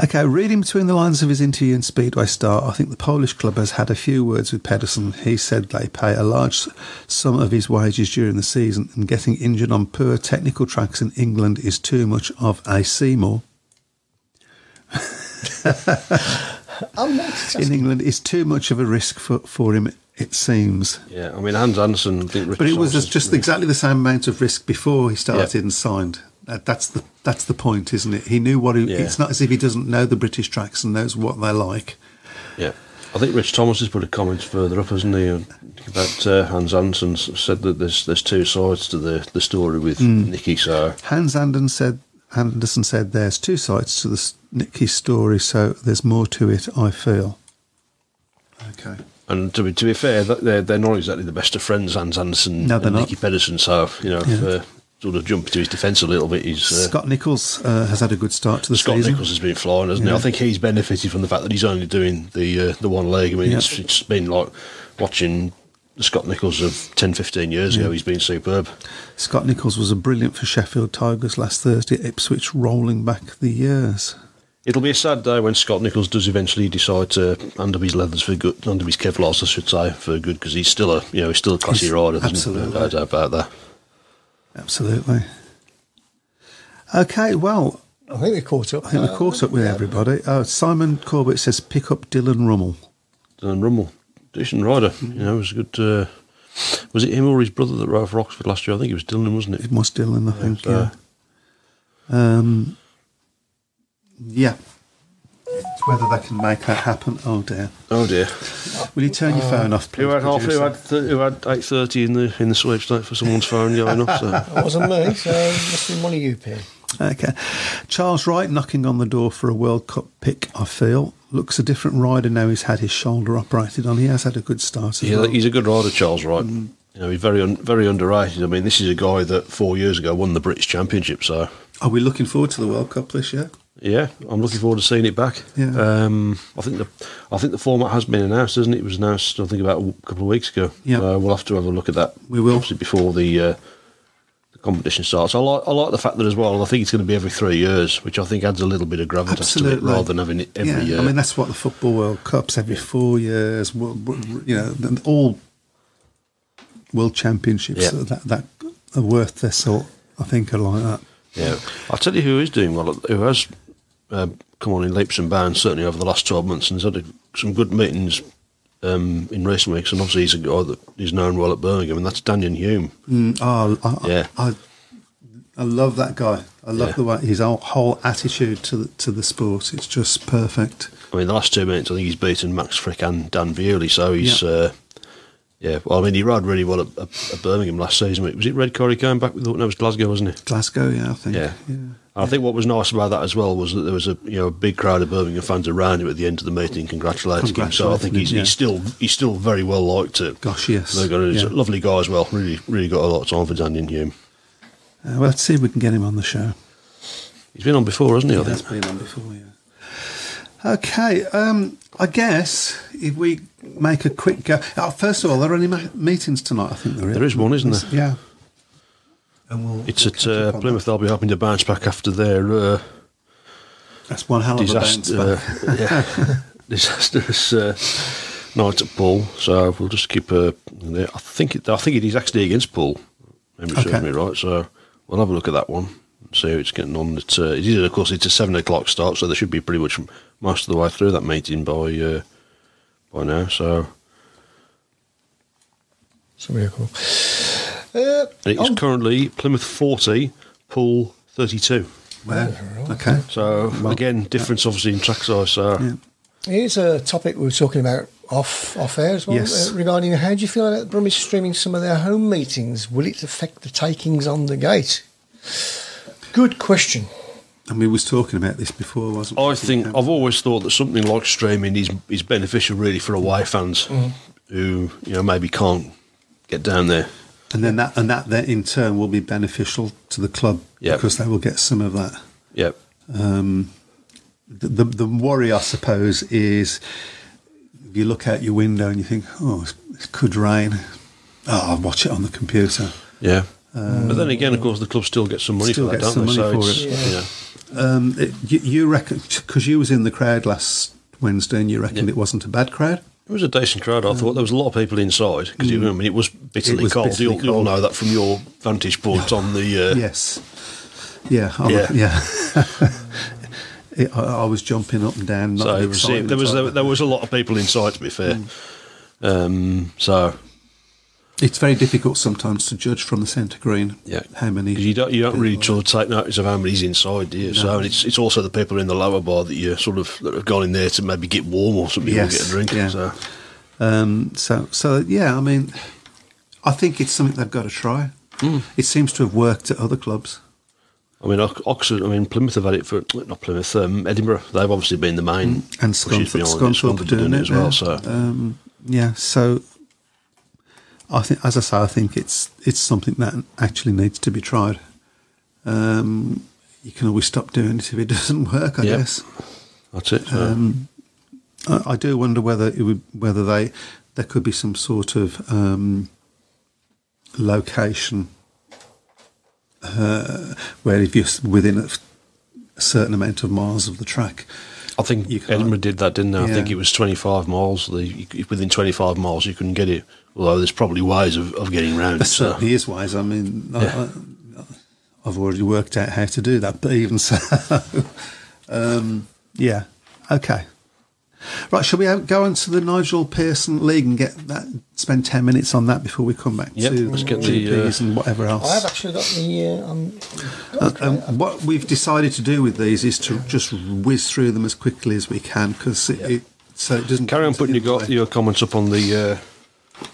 Speaker 1: Okay, reading between the lines of his interview in Speedway Star, I think the Polish club has had a few words with Pedersen. He said they pay a large sum of his wages during the season, and getting injured on poor technical tracks in England is too much of a Seymour.
Speaker 4: Oh, I'm not.
Speaker 1: In England is too much of a risk for, for him, it seems.
Speaker 3: yeah, I mean Hans Andersen.
Speaker 1: But it was just exactly the same amount of risk before he started
Speaker 3: Yeah.
Speaker 1: and signed. That, that's the that's the point, isn't it? He knew what he.
Speaker 3: Yeah.
Speaker 1: It's not as if he doesn't know the British tracks and knows what they're like.
Speaker 3: Yeah. I think Rich Thomas has put a comment further up, hasn't he, uh, about uh, Hans Andersen said that there's there's two sides to the, the story with
Speaker 1: Hmm.
Speaker 3: Nicky. So
Speaker 1: Hans Andersen said, Andersen said there's two sides to this Nicky story, so there's more to it, I feel. Okay.
Speaker 3: And to be to be fair, they're they're not exactly the best of friends, Hans Andersen
Speaker 1: No,
Speaker 3: and
Speaker 1: not.
Speaker 3: Nicky Pedersen. So you know,
Speaker 1: Yeah.
Speaker 3: uh, sort of jump to his defence a little bit. He's uh,
Speaker 1: Scott Nicholls uh, has had a good start to the
Speaker 3: Scott
Speaker 1: season.
Speaker 3: Nicholls has been flying, hasn't he? I think he's benefited from the fact that he's only doing the uh, the one leg. I mean,
Speaker 1: Yeah.
Speaker 3: it's, it's been like watching Scott Nicholls of 10, 15 years ago. He's been superb.
Speaker 1: Scott Nicholls was a brilliant for Sheffield Tigers last Thursday at Ipswich, rolling back the years.
Speaker 3: It'll be a sad day when Scott Nicholls does eventually decide to undo his leathers for good, undo his Kevlars, I should say, for good, because he's still a you know he's still a classy
Speaker 1: He's-
Speaker 3: rider. Isn't
Speaker 1: absolutely.
Speaker 3: He? No doubt about that.
Speaker 1: Absolutely. Okay, well,
Speaker 4: I think we caught up.
Speaker 1: I think we caught up with everybody. Oh, Simon Corbett says pick up Dylan Rummel.
Speaker 3: Dylan Rummel, decent rider. You know, was a good. Uh, was it him or his brother that rode for Oxford last year? I think it was Dylan, wasn't it?
Speaker 1: It was Dylan, I think.
Speaker 3: so-
Speaker 1: Yeah. Um, yeah. It's whether they can make that happen. Oh dear.
Speaker 3: Oh dear.
Speaker 1: Will you turn your phone off, please?
Speaker 3: Who had half? Who
Speaker 1: producer?
Speaker 3: had? Th- who had eight thirty in the in the sweepstake for someone's phone going off? So.
Speaker 4: It wasn't me, so it must be one of you, Pierre.
Speaker 1: Okay. Charles Wright knocking on the door for a World Cup pick, I feel. Looks a different rider now he's had his shoulder operated on. He has had a good start as
Speaker 3: Yeah,
Speaker 1: well.
Speaker 3: he's a good rider, Charles Wright.
Speaker 1: Mm.
Speaker 3: You know, he's very un- very underrated. I mean, this is a guy that four years ago won the British Championship. So
Speaker 1: Are we looking forward to the World Cup this year?
Speaker 3: Yeah, I'm looking forward to seeing it back.
Speaker 1: Yeah.
Speaker 3: Um, I think the I think the format has been announced, hasn't it? It was announced I think about a couple of weeks ago.
Speaker 1: Yeah.
Speaker 3: Uh, we'll have to have a look at that.
Speaker 1: We will.
Speaker 3: obviously before the. Uh, the competition starts. I like I like the fact that as well. I think it's going to be every three years, which I think adds a little bit of gravitas to it, rather than having it every
Speaker 1: yeah,
Speaker 3: year.
Speaker 1: I mean that's what the football World Cups every four years. You know, all world championships
Speaker 3: Yeah.
Speaker 1: that that are worth their salt. I think are like that.
Speaker 3: Yeah, I'll tell you who is doing well, who has uh, come on in leaps and bounds, certainly over the last 12 months, and he's had some good meetings um, in recent weeks. And obviously, he's a guy that is known well at Birmingham, and that's Danyon Hume.
Speaker 1: Mm, oh, I,
Speaker 3: Yeah.
Speaker 1: I, I love that guy. I love
Speaker 3: Yeah.
Speaker 1: the way his whole, whole attitude to the, to the sport. It's just perfect.
Speaker 3: I mean, the last two minutes, I think he's beaten Max Fricke and Dan Bewley, so he's.
Speaker 1: Yeah.
Speaker 3: Uh, yeah, well, I mean, he rode really well at, at, at Birmingham last season. Was it Red he came back with? No, it was Glasgow, wasn't it?
Speaker 1: Glasgow, yeah, I think.
Speaker 3: Yeah. And I think what was nice about that as well was that there was a you know a big crowd of Birmingham fans around him at the end of the meeting congratulating him. So I think he's,
Speaker 1: yeah.
Speaker 3: he's still he's still very well liked. It.
Speaker 1: Gosh, yes.
Speaker 3: They've got a
Speaker 1: Yeah.
Speaker 3: lovely guy as well. Really, really got a lot of time for Danyon Hume.
Speaker 1: Uh, well, let's see if we can get him on the show.
Speaker 3: He's been on before, hasn't he? I
Speaker 1: He has been on before, yeah. Okay, um, I guess if we make a quick go. Oh, first of all, are there are any ma- meetings tonight? I think there is.
Speaker 3: There is one, isn't there?
Speaker 1: Yeah. And we'll,
Speaker 3: It's
Speaker 1: we'll
Speaker 3: at uh,
Speaker 1: up on
Speaker 3: Plymouth. They'll be hoping to bounce back after their uh.
Speaker 1: That's one hell of a bounce back.
Speaker 3: yeah, disastrous uh, night at Poole. So we'll just keep. Uh, I think it, I think it is actually against Poole. Memory serves
Speaker 1: Okay.
Speaker 3: me right. So we'll have a look at that one. See how it's getting on. It's, uh, it is, of course, it's a seven o'clock start, so they should be pretty much most of the way through that meeting by uh, by now. So
Speaker 4: So very cool. Uh,
Speaker 3: and it is
Speaker 4: on-
Speaker 3: currently Plymouth forty, Poole thirty-two.
Speaker 1: Wow. Okay.
Speaker 3: So again, difference obviously in track size. So
Speaker 1: Yeah.
Speaker 4: Here's a topic we were talking about off off air as well.
Speaker 1: Yes.
Speaker 4: Uh, regarding how do you feel about Brummies streaming some of their home meetings? Will it affect the takings on the gate? Good question.
Speaker 1: And we was talking about this before, wasn't we?
Speaker 3: I think I've always thought that something like streaming is is beneficial really for away fans who you know maybe can't get down there.
Speaker 1: And then that and that then in turn will be beneficial to the club
Speaker 3: Yeah.
Speaker 1: because they will get some of that.
Speaker 3: Yep.
Speaker 1: Um, the, the the worry, I suppose, is if you look out your window and you think, "Oh, it could rain." Oh, I'll watch it on the computer.
Speaker 3: Yeah. but then again, of course, the club still gets some money for that,
Speaker 1: gets
Speaker 3: don't
Speaker 1: some
Speaker 3: they?
Speaker 1: money
Speaker 3: so
Speaker 1: for
Speaker 3: it's,
Speaker 4: it.
Speaker 3: you know,
Speaker 1: Um, it, you, you reckon because you was in the crowd last Wednesday, and you reckon
Speaker 3: Yeah.
Speaker 1: it wasn't a bad crowd?
Speaker 3: It was a decent crowd. I thought there was a lot of people inside because I mean it was bitterly
Speaker 1: It was
Speaker 3: cold.
Speaker 1: bitterly
Speaker 3: you'll, you'll know that from your vantage point on the. Uh,
Speaker 1: Yes. Yeah. I,
Speaker 3: Yeah.
Speaker 1: yeah. It, I, I was jumping up and down.
Speaker 3: So
Speaker 1: the
Speaker 3: it was, there was
Speaker 1: of
Speaker 3: there was a lot of people inside. To be fair, um, so
Speaker 1: It's very difficult sometimes to judge from the centre green.
Speaker 3: Yeah.
Speaker 1: How many?
Speaker 3: you don't you don't really try to take notice of how many's inside, do you? So and it's it's also the people in the lower bar that you sort of that have gone in there to maybe get warm or something or get a drink.
Speaker 1: yeah.
Speaker 3: So
Speaker 1: Um, so, so yeah, I mean, I think it's something they've got to try.
Speaker 3: Hmm.
Speaker 1: It seems to have worked at other clubs.
Speaker 3: I mean, Oxford. I mean, Plymouth have had it for not Plymouth. Um, Edinburgh. They've obviously been the main
Speaker 1: And
Speaker 3: pushes
Speaker 1: Scunthorpe,
Speaker 3: behind.
Speaker 1: Scunthorpe
Speaker 3: Scunthorpe
Speaker 1: are doing it
Speaker 3: as well.
Speaker 1: now.
Speaker 3: So
Speaker 1: Um, yeah, so I think, as I say, I think it's it's something that actually needs to be tried. Um, you can always stop doing it if it doesn't work. I
Speaker 3: Yep.
Speaker 1: guess.
Speaker 3: that's it.
Speaker 1: Um, I, I do wonder whether it would, whether they there could be some sort of um, location uh, where if you're within a certain amount of miles of the track,
Speaker 3: I think
Speaker 1: you
Speaker 3: Edinburgh did that, didn't they? I think it was 25 miles. The, within 25 miles, you couldn't get it. Although there's probably ways of, of getting round
Speaker 1: there
Speaker 3: it. So.
Speaker 1: certainly is ways. I mean, I-
Speaker 3: Yeah.
Speaker 1: I, I've already worked out how to do that, but even so, um, yeah, okay. Right, shall we go on to the Nigel Pearson League and get that? Spend ten minutes on that before we come back
Speaker 3: Yep,
Speaker 1: to
Speaker 3: let's get the,
Speaker 1: GPs
Speaker 3: uh,
Speaker 1: and whatever else.
Speaker 4: I have actually got the. Uh, um,
Speaker 1: Uh, um, what we've decided to do with these is to just whiz through them as quickly as we can because it, it so it doesn't
Speaker 3: Carry on putting your, your comments up on the uh,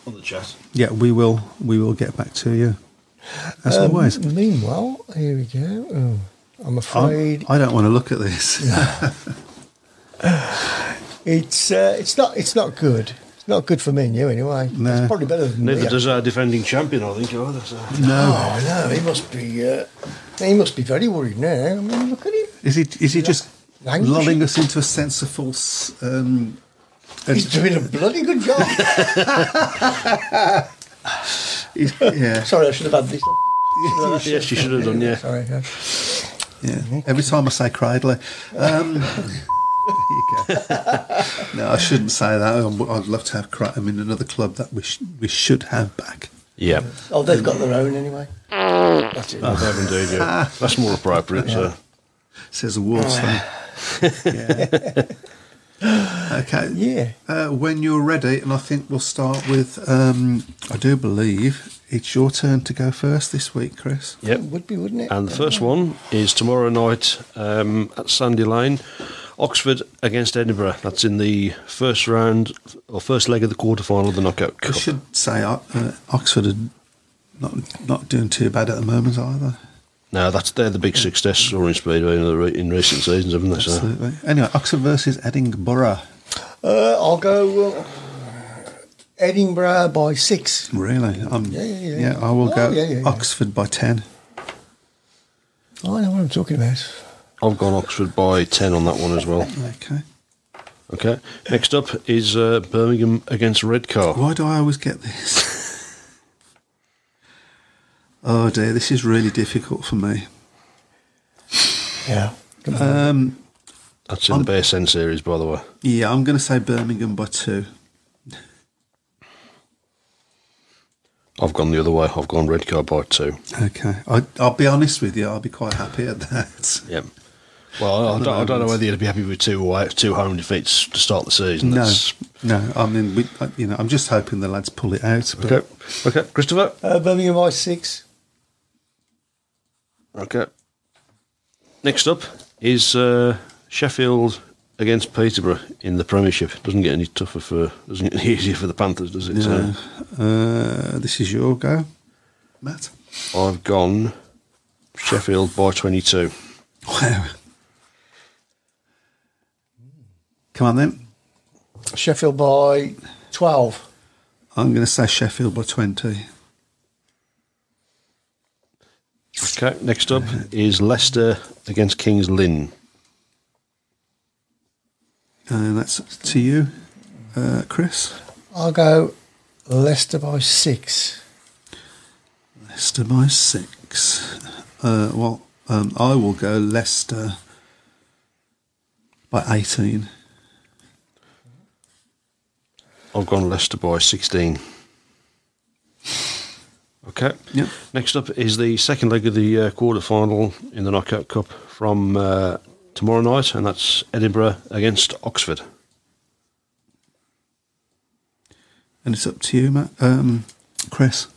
Speaker 3: on the chat.
Speaker 1: Yeah, we will. We will get back to you as
Speaker 4: um,
Speaker 1: always.
Speaker 4: Meanwhile, here we go. Oh, I'm
Speaker 1: I,
Speaker 4: afraid
Speaker 1: I don't want to look at this.
Speaker 4: it's uh, it's not it's not good. It's not good for me and you anyway.
Speaker 1: No.
Speaker 4: It's probably better than
Speaker 3: Neither
Speaker 4: me.
Speaker 3: does our defending champion, I think, either. So.
Speaker 1: no,
Speaker 4: Oh no, he must be. Uh, he must be very worried now. I mean, look at him.
Speaker 1: is he? Is he just
Speaker 4: Language.
Speaker 1: lulling us into a sense of false? Um,
Speaker 4: He's doing a bloody good job.
Speaker 1: he's- yeah,
Speaker 4: Sorry, I should have had this.
Speaker 3: yes, you should have done, yeah.
Speaker 4: Sorry. yeah.
Speaker 1: yeah. Every time I say cradley, um, there you go. no, I shouldn't say that. I'm- I'd love to have Crichton in another club that we sh- we should have back.
Speaker 3: Yeah.
Speaker 4: Oh, they've got their own anyway. That's it.
Speaker 3: Oh, they have indeed, yeah. That's more appropriate. So.
Speaker 1: Says a Wolves fan. yeah. Okay.
Speaker 4: Yeah.
Speaker 1: Uh, when you're ready, and I think we'll start with. Um, I do believe it's your turn to go first this week, Chris.
Speaker 3: Yep.
Speaker 4: Would be, wouldn't it?
Speaker 3: And the first one is tomorrow night um, at Sandy Lane, Oxford against Edinburgh. That's in the first round or first leg of the quarter final of the knockout
Speaker 1: I
Speaker 3: cup.
Speaker 1: should say uh, uh, Oxford are not not doing too bad at the moment either.
Speaker 3: No, that's they're the big success Orange Speedway in, the re- in recent seasons, haven't they? So,
Speaker 1: Absolutely. Anyway, Oxford versus Edinburgh.
Speaker 4: Uh, I'll go uh, Edinburgh by six.
Speaker 1: Really? Um,
Speaker 4: Yeah, yeah, yeah.
Speaker 1: I will
Speaker 4: Oh,
Speaker 1: go
Speaker 4: yeah, yeah, yeah.
Speaker 1: Oxford by ten.
Speaker 4: I know what I'm talking about.
Speaker 3: I've gone Oxford by ten on that one as well.
Speaker 1: Okay.
Speaker 3: Okay. Next up is uh, Birmingham against Redcar.
Speaker 1: Why do I always get this? oh dear, this is really difficult for me.
Speaker 4: Yeah.
Speaker 1: Um,
Speaker 3: That's in the BSN series, by the way.
Speaker 1: yeah, I'm going to say Birmingham by two.
Speaker 3: I've gone the other way. I've gone Redcar by two.
Speaker 1: Okay, I, I'll be honest with you. I'll be quite happy at that.
Speaker 3: Yep. Well, I, I, don't, I don't know whether you'd be happy with two away, two home defeats to start the season.
Speaker 1: No,
Speaker 3: That's-
Speaker 1: no. I mean, we, you know, I'm just hoping the lads pull it out. But
Speaker 3: Okay. Okay. Christopher.
Speaker 4: Uh, Birmingham by six.
Speaker 3: Okay. Next up is uh, Sheffield against Peterborough in the Premiership. Doesn't get any tougher for, doesn't get any easier for the Panthers, does it?
Speaker 1: No.
Speaker 3: So
Speaker 1: Uh, this is your go, Matt.
Speaker 3: I've gone Sheffield by 22.
Speaker 1: Wow. Come on then.
Speaker 4: Sheffield by 12.
Speaker 1: I'm going to say Sheffield by 20.
Speaker 3: Okay. Next up is Leicester against Kings Lynn.
Speaker 1: And that's to you, uh, Chris.
Speaker 4: I'll go Leicester by six.
Speaker 1: Leicester by six. Uh, well, um, I will go Leicester by 18.
Speaker 3: I've gone Leicester by 16. Okay.
Speaker 1: Yep.
Speaker 3: Next up is the second leg of the uh, quarter final in the Knockout Cup from uh, tomorrow night, and that's Edinburgh against Oxford.
Speaker 1: And it's up to you, Matt. Um, Chris.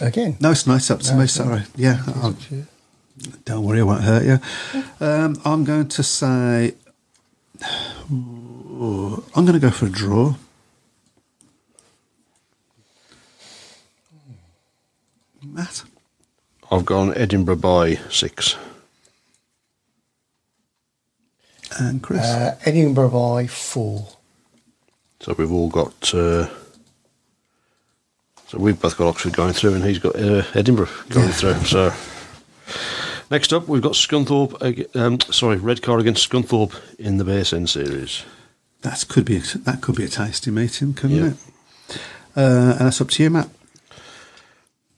Speaker 4: Again.
Speaker 1: No, it's nice up to
Speaker 4: No,
Speaker 1: me.
Speaker 4: it's not.
Speaker 1: Sorry. Yeah. I'll,
Speaker 4: up to you.
Speaker 1: don't worry, I won't hurt you. Um, I'm going to say. I'm going to go for a draw. Matt.
Speaker 3: I've gone Edinburgh by six.
Speaker 1: And Chris.
Speaker 4: Uh, Edinburgh by four.
Speaker 3: So we've all got. Uh, so we've both got Oxford going through, and he's got uh, Edinburgh going through. So next up, we've got Scunthorpe. ag- Um, sorry, Redcar against Scunthorpe in the BSN series.
Speaker 1: That could be a, that could be a tasty meeting, couldn't
Speaker 3: Yeah.
Speaker 1: it? Uh, and that's up to you, Matt.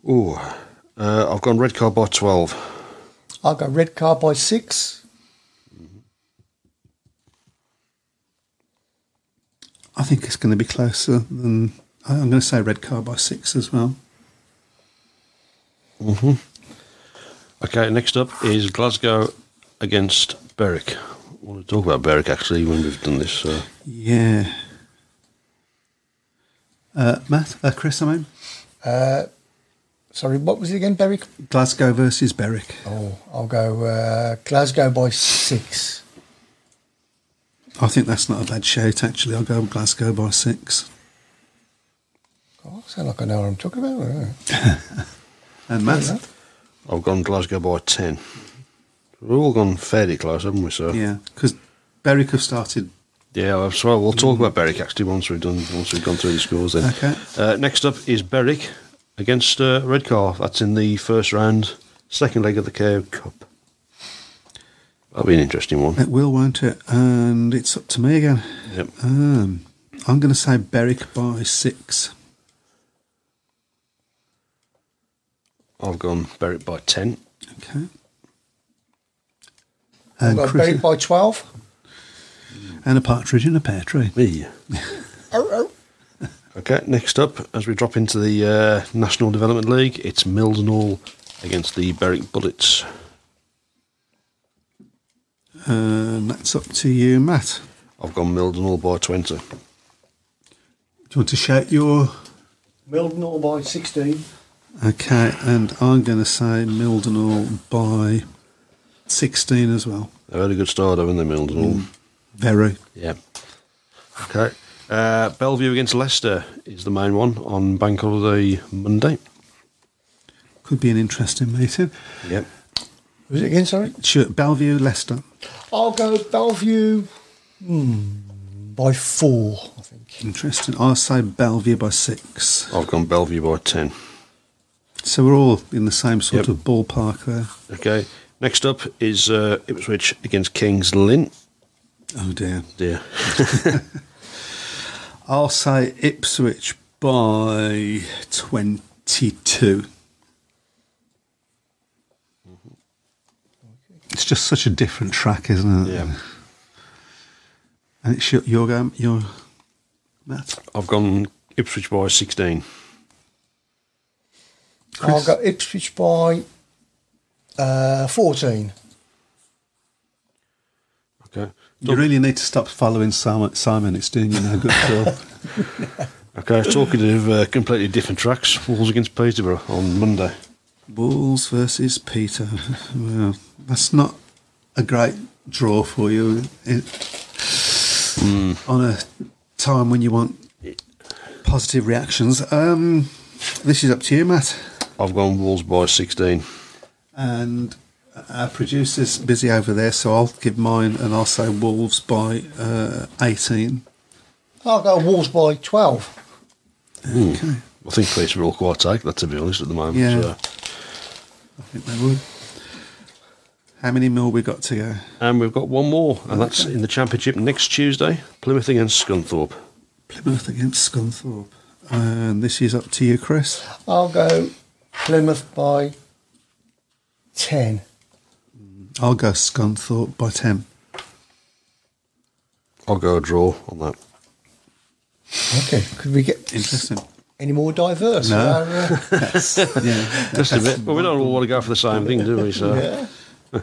Speaker 3: Oh, uh, I've gone Redcar by twelve.
Speaker 4: I'll go Redcar by six.
Speaker 1: I think it's going to be closer than. I'm going to say Redcar by six as well.
Speaker 3: Okay, next up is Glasgow against Berwick. I want to talk about Berwick actually when we've done this. So.
Speaker 1: Yeah. Uh, Matt, uh, Chris, I mean,
Speaker 4: Uh, sorry, what was it again, Berwick?
Speaker 1: Glasgow versus Berwick.
Speaker 4: Oh, I'll go uh, Glasgow by six.
Speaker 1: I think that's not a bad shout. Actually, I'll go Glasgow by six.
Speaker 4: Oh, I sound like I know what I'm talking about.
Speaker 1: And Matt,
Speaker 3: I've gone Glasgow by ten. We've all gone fairly close, haven't we? So
Speaker 1: yeah, because Berwick have started.
Speaker 3: Yeah, well, so we'll talk about Berwick actually once we've done once we've gone through the scores. Then,
Speaker 1: Okay.
Speaker 3: uh, next up is Berwick against uh, Redcar. That's in the first round, second leg of the KO Cup. That'll be an interesting one.
Speaker 1: It will, won't it? And it's up to me again.
Speaker 3: Yep.
Speaker 1: Um, I'm going to say Berwick by six.
Speaker 3: I've gone Berwick by ten.
Speaker 1: Okay.
Speaker 4: I'll
Speaker 1: And,
Speaker 4: go
Speaker 1: Chris-
Speaker 4: Berwick by 12.
Speaker 1: and a partridge in a pear tree.
Speaker 3: Me.
Speaker 4: Oh, oh.
Speaker 3: Okay. Next up, as we drop into the uh, National Development League, it's Mildenhall against the Berwick Bullets.
Speaker 1: And that's up to you, Matt.
Speaker 3: I've gone Mildenhall by twenty.
Speaker 1: Do you want to shout your.
Speaker 4: Mildenhall by 16.
Speaker 1: Okay, and I'm going to say Mildenhall by 16 as well.
Speaker 3: They've had a good start, haven't they, Mildenhall?
Speaker 1: Very.
Speaker 3: Yeah. Okay. Uh, Bellevue against Leicester is the main one on Bank Holiday Monday.
Speaker 1: Could be an interesting meeting.
Speaker 3: Yep.
Speaker 4: Was it again, sorry?
Speaker 1: Sure, Bellevue, Leicester.
Speaker 4: I'll go Bellevue hmm, by four, I think.
Speaker 1: Interesting. I'll say Bellevue by six.
Speaker 3: I've gone Bellevue by 10.
Speaker 1: So we're all in the same sort
Speaker 3: Yep.
Speaker 1: of ballpark there.
Speaker 3: Okay. Next up is uh, Ipswich against Kings Lynn.
Speaker 1: Oh dear.
Speaker 3: Dear.
Speaker 1: I'll say Ipswich by 22. It's just such a different track, isn't it?
Speaker 3: Yeah.
Speaker 1: And it's your, your game, your Matt.
Speaker 3: I've gone Ipswich by 16.
Speaker 4: I'll go Ipswich by uh, 14.
Speaker 3: Okay.
Speaker 1: You really need to stop following Simon. Simon. It's doing you no good.
Speaker 3: Okay, talking of uh, completely different tracks, Wolves against Peterborough on Monday.
Speaker 1: Wolves versus Peter. Well, that's not a great draw for you it, on a time when you want positive reactions. Um, this is up to you, Matt.
Speaker 3: I've gone Wolves by 16.
Speaker 1: And our producer's busy over there, so I'll give mine and I'll say Wolves by uh, 18.
Speaker 4: I'll go Wolves by 12.
Speaker 1: Okay.
Speaker 3: I think Peterborough will all quite take that, to be honest, at the moment.
Speaker 1: Yeah.
Speaker 3: So.
Speaker 1: I think they would. How many more we got to go?
Speaker 3: And we've got one more, and that's in the Championship next Tuesday Plymouth against Scunthorpe.
Speaker 1: Plymouth against Scunthorpe. And this is up to you, Chris.
Speaker 4: I'll go Plymouth by 10.
Speaker 1: I'll go Scunthorpe by 10.
Speaker 3: I'll go a draw on that.
Speaker 4: Okay. Could we get
Speaker 1: Interesting.
Speaker 4: any more diverse?
Speaker 1: No.
Speaker 4: Our, uh,
Speaker 1: That's, yeah.
Speaker 3: Just a bit. Well, we don't all want to go for the same thing, do we? So,
Speaker 4: yeah.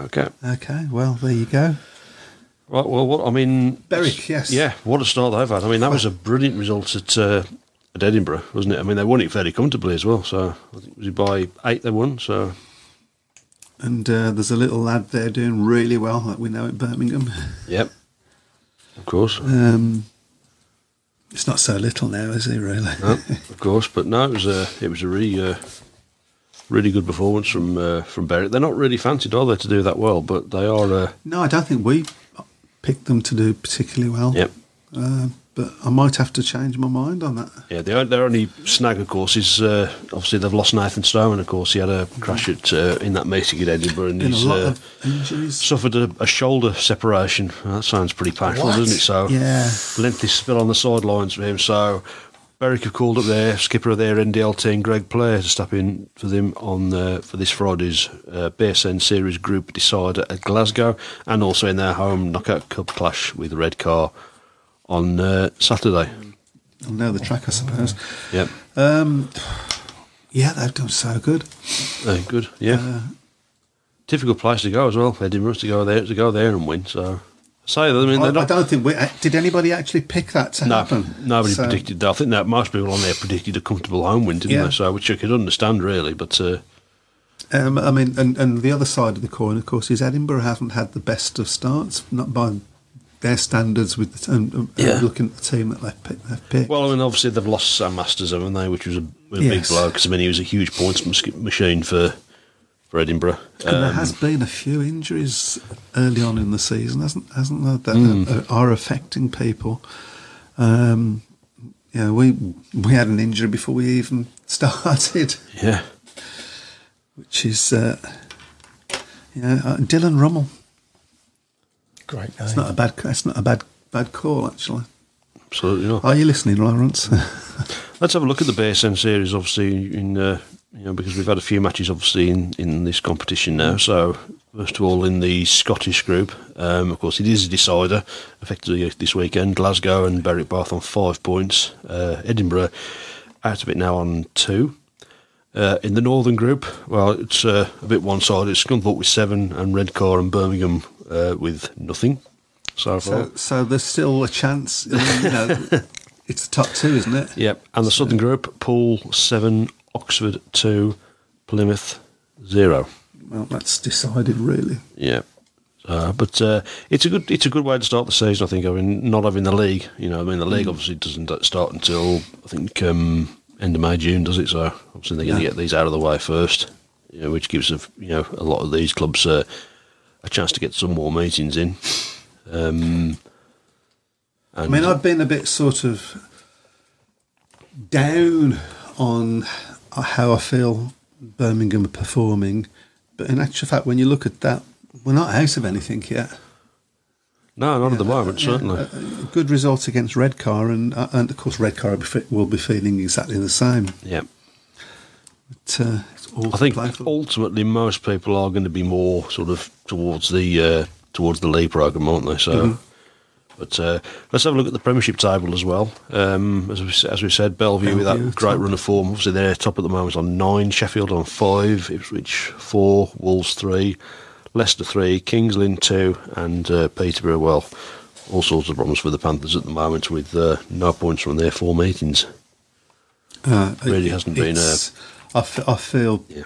Speaker 3: okay.
Speaker 1: Okay, well, there you go.
Speaker 3: Right, well, what, I mean.
Speaker 1: Berwick, yes.
Speaker 3: Yeah, what a start they've had. I mean, that was a brilliant result at, uh, at Edinburgh, wasn't it? I mean, they won it fairly comfortably as well. So, I think it was by eight they won. So,
Speaker 1: And uh, there's a little lad there doing really well that we know at Birmingham.
Speaker 3: yep. Of course.
Speaker 1: Um, it's not so little now, is he, really?
Speaker 3: No, of course, but no, it was a it was a really uh, really good performance from uh, from Berwick. They're not really fancied, are they, to do that well? But they are. Uh,
Speaker 1: No, I don't think we picked them to do particularly well.
Speaker 3: yep.
Speaker 1: Uh, but I might have to change my mind on that.
Speaker 3: Yeah, their, their only snag, of course, is uh, obviously they've lost Nathan Stoneman. Of course, he had a crash at uh, in that meeting at Edinburgh, and
Speaker 1: a
Speaker 3: he's uh, suffered a, a shoulder separation. That sounds pretty painful,
Speaker 4: What?
Speaker 3: doesn't it? So,
Speaker 1: Yeah.
Speaker 3: lengthy spell on the sidelines for him. So, Berwick have called up their skipper of their NDL team, Greg Blair, to step in for them on uh, for this Friday's uh, BSN Series Group decider at Glasgow, and also in their home knockout cup clash with Redcar on uh, Saturday.
Speaker 1: I know the track, I suppose.
Speaker 3: Yep,
Speaker 1: Um, yeah, they've done so good.
Speaker 3: uh, good. Yeah, difficult place to go as well. Edinburgh to go there to go there and win. So, I say that. I mean,
Speaker 1: I,
Speaker 3: they're
Speaker 1: I don't think we did. Anybody actually pick that to
Speaker 3: No,
Speaker 1: happen?
Speaker 3: nobody
Speaker 1: So-
Speaker 3: predicted that. I think that most people on there predicted a comfortable home win, didn't
Speaker 1: Yeah.
Speaker 3: they? So, which I could understand really, but uh,
Speaker 1: Um, I mean, and, and the other side of the coin, of course, is Edinburgh haven't had the best of starts, not by their standards. With the and, and
Speaker 3: Yeah.
Speaker 1: looking at the team that they've picked, they've picked.
Speaker 3: well, I mean, obviously they've lost Sam Masters, haven't they? Which was a, a big blow because I mean he was a huge points machine for for Edinburgh.
Speaker 1: and there
Speaker 3: Um,
Speaker 1: has been a few injuries early on in the season, hasn't hasn't there? That
Speaker 3: Hmm.
Speaker 1: are, are affecting people. Um, yeah, we we had an injury before we even started,
Speaker 3: yeah,
Speaker 1: which is uh, yeah, uh, Dylan Rummel.
Speaker 4: Great name.
Speaker 1: It's not a bad. It's not a bad bad call actually.
Speaker 3: absolutely not.
Speaker 1: Are you listening, Lawrence?
Speaker 3: Let's have a look at the BSN series, obviously, in uh, you know because we've had a few matches, obviously, in, in this competition now. So first of all, in the Scottish group, um, of course, it is a decider. Effectively, this weekend, Glasgow and Berwick both on five points. Uh, Edinburgh out of it now on two. Uh, in the Northern Group, well, it's uh, a bit one-sided. It's Scunthorpe with seven, and Redcar and Birmingham uh, with nothing so far.
Speaker 1: so, so there's still a chance. You know, it's the top two, isn't it?
Speaker 3: Yep. And the Southern Group, Poole 7, Oxford 2, Plymouth 0.
Speaker 1: Well, that's decided, really.
Speaker 3: Yeah. Uh, but uh, it's a good it's a good way to start the season. I think. I mean, not having the league. You know, I mean, the league obviously doesn't start until I think um, end of May June, does it? So obviously they're going to
Speaker 1: Yeah.
Speaker 3: get these out of the way first. You know, which gives a, you know a lot of these clubs uh, a chance to get some more meetings in. Um,
Speaker 1: I mean, I've been a bit sort of down on how I feel Birmingham are performing, but in actual fact, when you look at that, we're not out of anything yet.
Speaker 3: No, not at the moment,
Speaker 1: Yeah,
Speaker 3: certainly.
Speaker 1: a- a good result against Redcar, and uh, and of course Redcar will be, fe- will be feeling exactly the same.
Speaker 3: yeah.
Speaker 1: But, uh, it's all
Speaker 3: I think ultimately most people are going to be more sort of towards the uh, towards the league program, aren't they? So,
Speaker 1: Mm-hmm.
Speaker 3: but uh, let's have a look at the Premiership table as well. Um, as we as we said, Bellevue, with that great
Speaker 1: top.
Speaker 3: run of form, obviously they're top at the moment on nine, Sheffield on five, Ipswich four, Wolves three, Leicester three, Kings Lynn two, and uh, Peterborough. Well, all sorts of problems for the Panthers at the moment with uh, no points from their four meetings.
Speaker 1: Uh,
Speaker 3: really hasn't been,
Speaker 1: it's- I, f- I feel
Speaker 3: Yeah.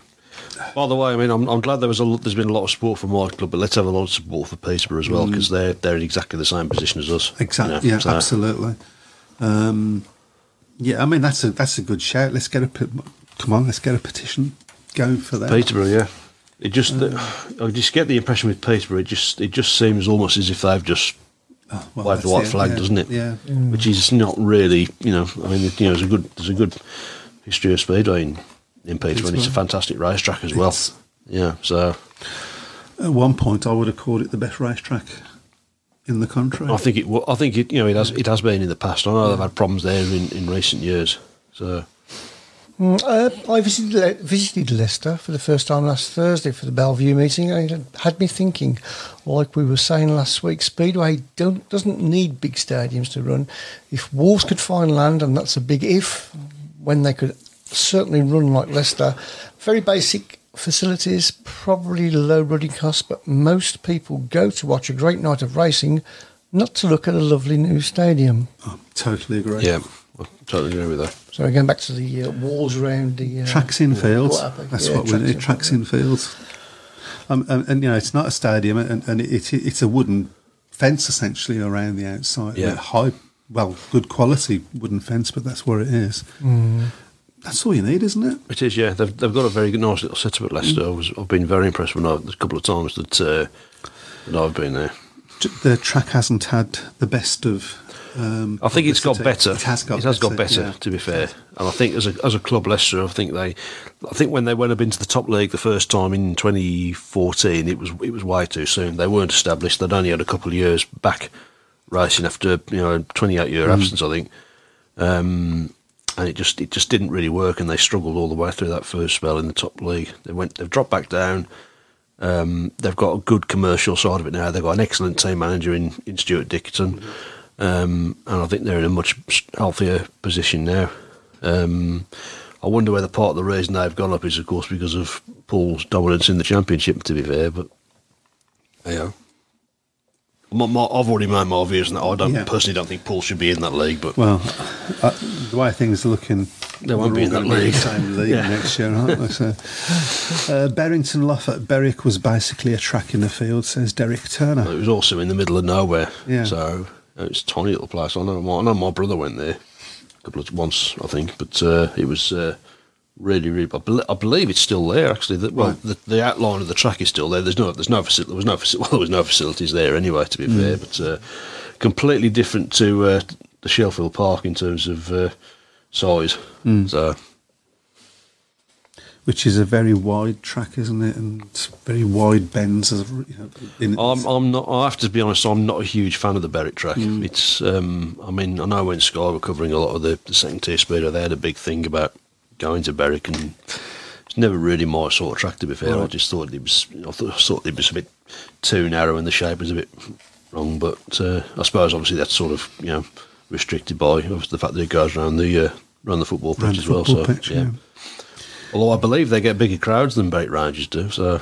Speaker 3: By the way, I mean, I'm, I'm glad there was a lot, there's been a lot of support for my club, but let's have a lot of support for Peterborough as well because they're they're in exactly the same position as us.
Speaker 1: exactly.
Speaker 3: you know,
Speaker 1: Yeah,
Speaker 3: so-
Speaker 1: absolutely. Um, yeah, I mean that's a that's a good shout. Let's get a come on. Let's get a petition going for that.
Speaker 3: Peterborough, yeah. It just I just get the impression with Peterborough, it just it just seems almost as if they've just
Speaker 1: Oh, well,
Speaker 3: waved the white
Speaker 1: it,
Speaker 3: flag,
Speaker 1: yeah,
Speaker 3: doesn't it?
Speaker 1: Yeah.
Speaker 3: Which is not really, you know. I mean, you know, there's a good there's a good history of speedway in, in Peterborough, and it's a fantastic racetrack as well.
Speaker 1: It's-
Speaker 3: yeah, so
Speaker 1: At one point, I would have called it the best racetrack in the country.
Speaker 3: I think it. I think it. You know, it has. It has been in the past. I know they've had problems there in, in recent years. So
Speaker 4: Mm, uh, I visited, Le- visited Leicester for the first time last Thursday for the Bellevue meeting. and It had me thinking, like we were saying last week, Speedway don't, doesn't need big stadiums to run. If Wolves could find land, and that's a big if, when they could certainly run like Leicester, very basic facilities, probably low running costs, but most people go to watch a great night of racing, not to look at a lovely new stadium.
Speaker 1: I totally agree.
Speaker 3: yeah, I totally agree with that.
Speaker 4: So going back to the uh, walls around the uh,
Speaker 1: Tracks in fields.
Speaker 4: Water-
Speaker 1: That's
Speaker 4: yeah,
Speaker 1: what we need. Tracks in fields. Um, and, and you know, it's not a stadium, and, and it, it's a wooden fence essentially around the outside.
Speaker 3: Yeah.
Speaker 1: A high, well, good quality wooden fence, but that's where it is.
Speaker 4: Mm.
Speaker 1: That's all you need, isn't it?
Speaker 3: It is, yeah. They've, they've got a very good, nice little setup at Leicester. I was, I've been very impressed when I, a couple of times that, uh, that I've been there.
Speaker 1: The track hasn't had the best of. Um,
Speaker 3: I think it's got better.
Speaker 1: It has got.
Speaker 3: It has got
Speaker 1: better,
Speaker 3: better,
Speaker 1: yeah.
Speaker 3: to be fair. And I think as a as a club, Leicester, I think they, I think when they went up into the top league the first time in 2014, it was it was way too soon. They weren't established. They'd only had a couple of years back racing after you know a 28 year
Speaker 1: Mm.
Speaker 3: absence, I think. Um, and it just it just didn't really work, and they struggled all the way through that first spell in the top league. They went they've dropped back down. Um, they've got a good commercial side of it now. They've got an excellent team manager in, in Stuart Dickinson, um, and I think they're in a much healthier position now. Um, I wonder whether part of the reason they've gone up is, of course, because of Poole's dominance in the championship. To be fair, but yeah, my, my, I've already made my views on that. I don't
Speaker 1: Yeah.
Speaker 3: personally don't think Poole should be in that league, but
Speaker 1: Well, uh, the way things are looking,
Speaker 3: They won't be in that league.
Speaker 1: the same league
Speaker 3: Yeah.
Speaker 1: next year, aren't they? So, uh, Berrington Lough at Berwick was basically a track in the field, says Derek Turner.
Speaker 3: it was also in the middle of nowhere.
Speaker 1: Yeah.
Speaker 3: So uh, it's a tiny little place. I know. My, I know my brother went there a couple of once, I think, but uh, it was uh, really, really. I, bel I believe it's still there. Actually, the, well,
Speaker 1: Right.
Speaker 3: the, the outline of the track is still there. There's no, there's no, faci- there was no, faci- well, there was no facilities there anyway. To be
Speaker 1: Mm.
Speaker 3: fair, but uh, completely different to uh, the Shielfield Park in terms of uh, size.
Speaker 1: Mm.
Speaker 3: So
Speaker 1: which is a very wide track, isn't it? And very wide bends. As, you know,
Speaker 3: I'm, I'm not. I have to be honest. I'm not a huge fan of the Berwick track.
Speaker 1: Mm.
Speaker 3: It's. Um, I mean, I know when Sky were covering a lot of the, the second tier speeder, they had a big thing about going to Berwick, and it's never really my sort of track. To be fair, I just thought it was. I thought, thought it was a bit too narrow, and the shape was a bit wrong. But uh, I suppose obviously that's sort of you know restricted by the fact that it goes around the uh, around the football pitch
Speaker 1: around
Speaker 3: as well.
Speaker 1: football
Speaker 3: So yeah.
Speaker 1: yeah.
Speaker 3: Although I believe they get bigger crowds than Berwick Rangers do. So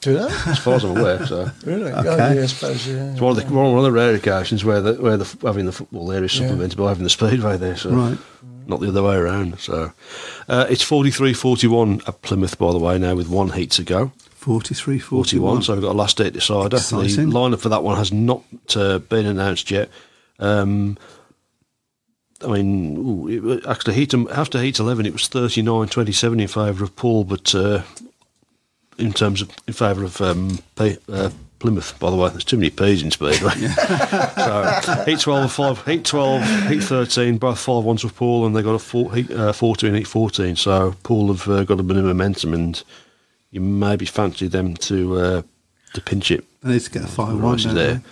Speaker 4: Do they?
Speaker 3: as far as I'm aware, so.
Speaker 4: Really?
Speaker 1: Okay.
Speaker 4: Oh, yeah, I suppose, yeah.
Speaker 3: It's one of the one of the rare occasions where the, where the having the football there is
Speaker 4: Yeah.
Speaker 3: supplemented by having the speedway there, so
Speaker 1: Right.
Speaker 3: not the other way around. So uh, it's 43-41 at Plymouth, by the way, now with one heat to go.
Speaker 1: 43
Speaker 3: 41,
Speaker 1: 41.
Speaker 3: so we've got a last date decider. The
Speaker 1: Exciting.
Speaker 3: lineup for that one has not uh, been announced yet. Um, I mean, ooh, it, wa- actually, heat after heat 11, it was 39 27 in favour of Poole, but uh, in terms of in favour of um, P, uh, Plymouth, by the way, there's too many P's in Speedway. so, heat 12, five, heat 12, heat 13, both 5 ones for Poole, and they got a four, heat uh, 14, heat 14. So, Poole have uh, got a bit of momentum, and you maybe fancy them to uh, to pinch it.
Speaker 1: They need to get a 5 1
Speaker 3: Rice is
Speaker 1: down
Speaker 3: there.
Speaker 1: there.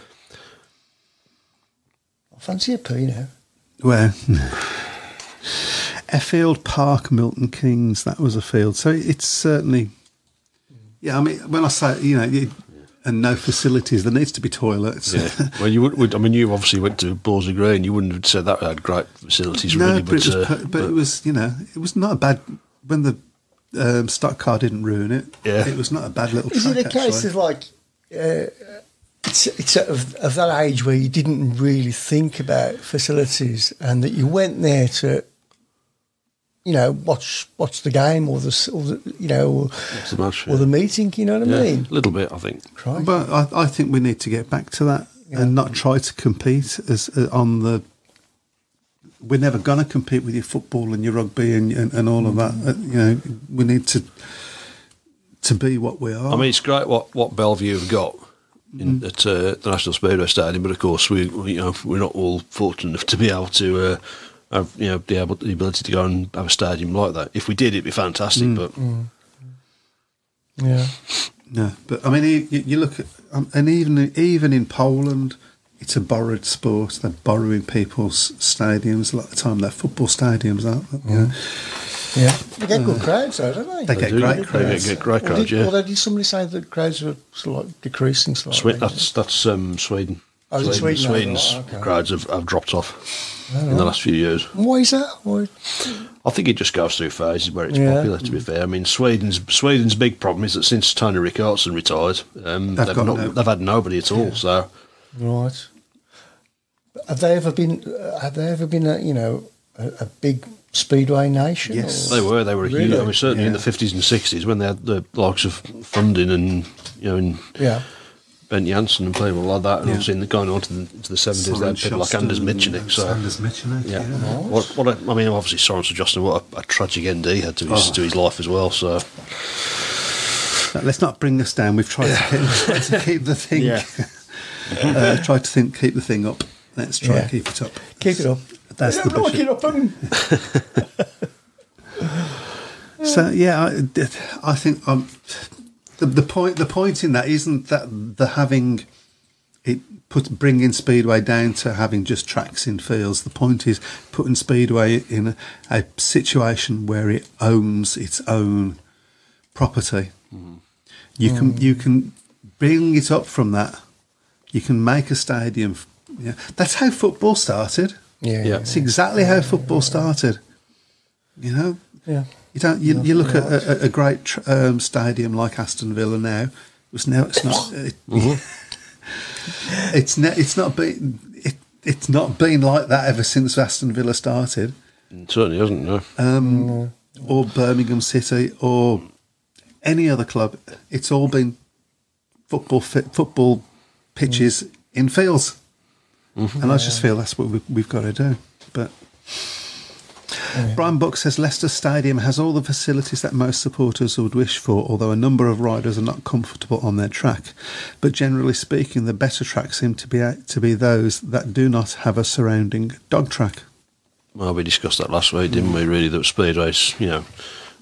Speaker 4: fancy a pee now.
Speaker 1: Where? Elfield Park, Milton Keynes, that was a field. So it's certainly, yeah, I mean, when I say, you know, you, and no facilities, there needs to be toilets.
Speaker 3: Yeah. well, you would, would. I mean, you obviously went to Bordesley Green. You wouldn't have said that had great facilities,
Speaker 1: no,
Speaker 3: really.
Speaker 1: but, it was,
Speaker 3: uh,
Speaker 1: per- but, it was, you know, it was not a bad, when the um, stock car didn't ruin it,
Speaker 3: Yeah.
Speaker 1: it was not a bad little
Speaker 4: Is
Speaker 1: track,
Speaker 4: it a case
Speaker 1: actually.
Speaker 4: of like, uh, it's, it's of, of that age where you didn't really think about facilities and that you went there to, you know, watch watch the game or the, or the you know, or,
Speaker 3: the match?
Speaker 4: or the meeting, you know what I
Speaker 3: yeah,
Speaker 4: mean?
Speaker 3: a little bit, I think.
Speaker 4: Crikey.
Speaker 1: But I, I think we need to get back to that and not try to compete as uh, on the. We're never going to compete with your football and your rugby and, and, and all of that. Uh, you know, we need to to be what we are.
Speaker 3: I mean, it's great what, what Bellevue have got in, at uh, the National Speedway Stadium, but of course, we, we you know we're not all fortunate enough to be able to uh, have you know be able the ability to go and have a stadium like that. If we did, it'd be fantastic. But
Speaker 4: yeah.
Speaker 1: no, but I mean, you, you look at um, and even even in Poland, it's a borrowed sport. They're borrowing people's stadiums a lot of the time. They're football stadiums, aren't they? You know?
Speaker 4: Yeah. They get good crowds, though, don't they?
Speaker 1: They get
Speaker 3: do,
Speaker 1: great
Speaker 3: they
Speaker 1: crowds.
Speaker 3: get great
Speaker 4: Or
Speaker 3: crowds.
Speaker 4: did,
Speaker 3: Yeah,
Speaker 4: Although did somebody say that crowds were sort of like decreasing slightly?
Speaker 3: Swe- that's that's um, Sweden.
Speaker 4: Oh, is it Sweden?
Speaker 3: Sweden's
Speaker 4: Oh, okay.
Speaker 3: crowds have, have dropped off in the last few years.
Speaker 4: Why is that? Why?
Speaker 3: I think it just goes through phases where it's
Speaker 4: Yeah.
Speaker 3: popular. To be fair, I mean Sweden's Sweden's big problem is that since Tony Rickardsson retired, um,
Speaker 1: They've
Speaker 3: they've,
Speaker 1: got
Speaker 3: not,
Speaker 1: no-
Speaker 3: they've had nobody at all. So
Speaker 4: Right. Have they ever been? Uh, have they ever been a you know a, a big speedway nation?
Speaker 1: Yes.
Speaker 4: or-
Speaker 3: they were they were
Speaker 4: Really?
Speaker 3: huge. I mean, certainly in the fifties and sixties when they had the likes of Fundin and you know and
Speaker 4: Yeah.
Speaker 3: Ben Janssen and people like that, and
Speaker 1: Yeah.
Speaker 3: obviously in the, going on to the, into the seventies, they had people like Anders Michanek. So
Speaker 1: Anders Michanek,
Speaker 3: yeah,
Speaker 1: yeah.
Speaker 3: what, what a, I mean, obviously Sorensen Justin, what a, a tragic end he had to his
Speaker 1: Oh.
Speaker 3: to his life as well. So
Speaker 1: Now, Let's not bring this down. We've tried to, keep, tried to keep the thing.
Speaker 3: Yeah.
Speaker 1: uh, tried to think, keep the thing up. Let's try
Speaker 4: Yeah.
Speaker 1: and keep it up.
Speaker 4: Keep it up.
Speaker 1: That's the bishop.
Speaker 4: it up and
Speaker 1: So yeah, I, I think um, the the point the point in that isn't that the having it put bringing speedway down to having just tracks in fields. The point is putting speedway in a, a situation where it owns its own property. You can you can bring it up from that. You can make a stadium. Yeah, that's how football started.
Speaker 4: Yeah,
Speaker 3: Yeah.
Speaker 1: It's exactly how football started. You know,
Speaker 4: yeah.
Speaker 1: you don't. You, you look at a, a great tr- um, stadium like Aston Villa now. It was now. It's not. It, it's ne- It's not been. It, it's not been like that ever since Aston Villa started,
Speaker 3: it certainly hasn't. No.
Speaker 1: um, or Birmingham City, or any other club. It's all been football fit, football pitches in fields, and I just feel that's what we've, we've got to do. But Brian Buck says Leicester Stadium has all the facilities that most supporters would wish for, although a number of riders are not comfortable on their track. But generally speaking, the better tracks seem to be to be those that do not have a surrounding dog track.
Speaker 3: Well, we discussed that last week, didn't we? Really, that speed race, you know,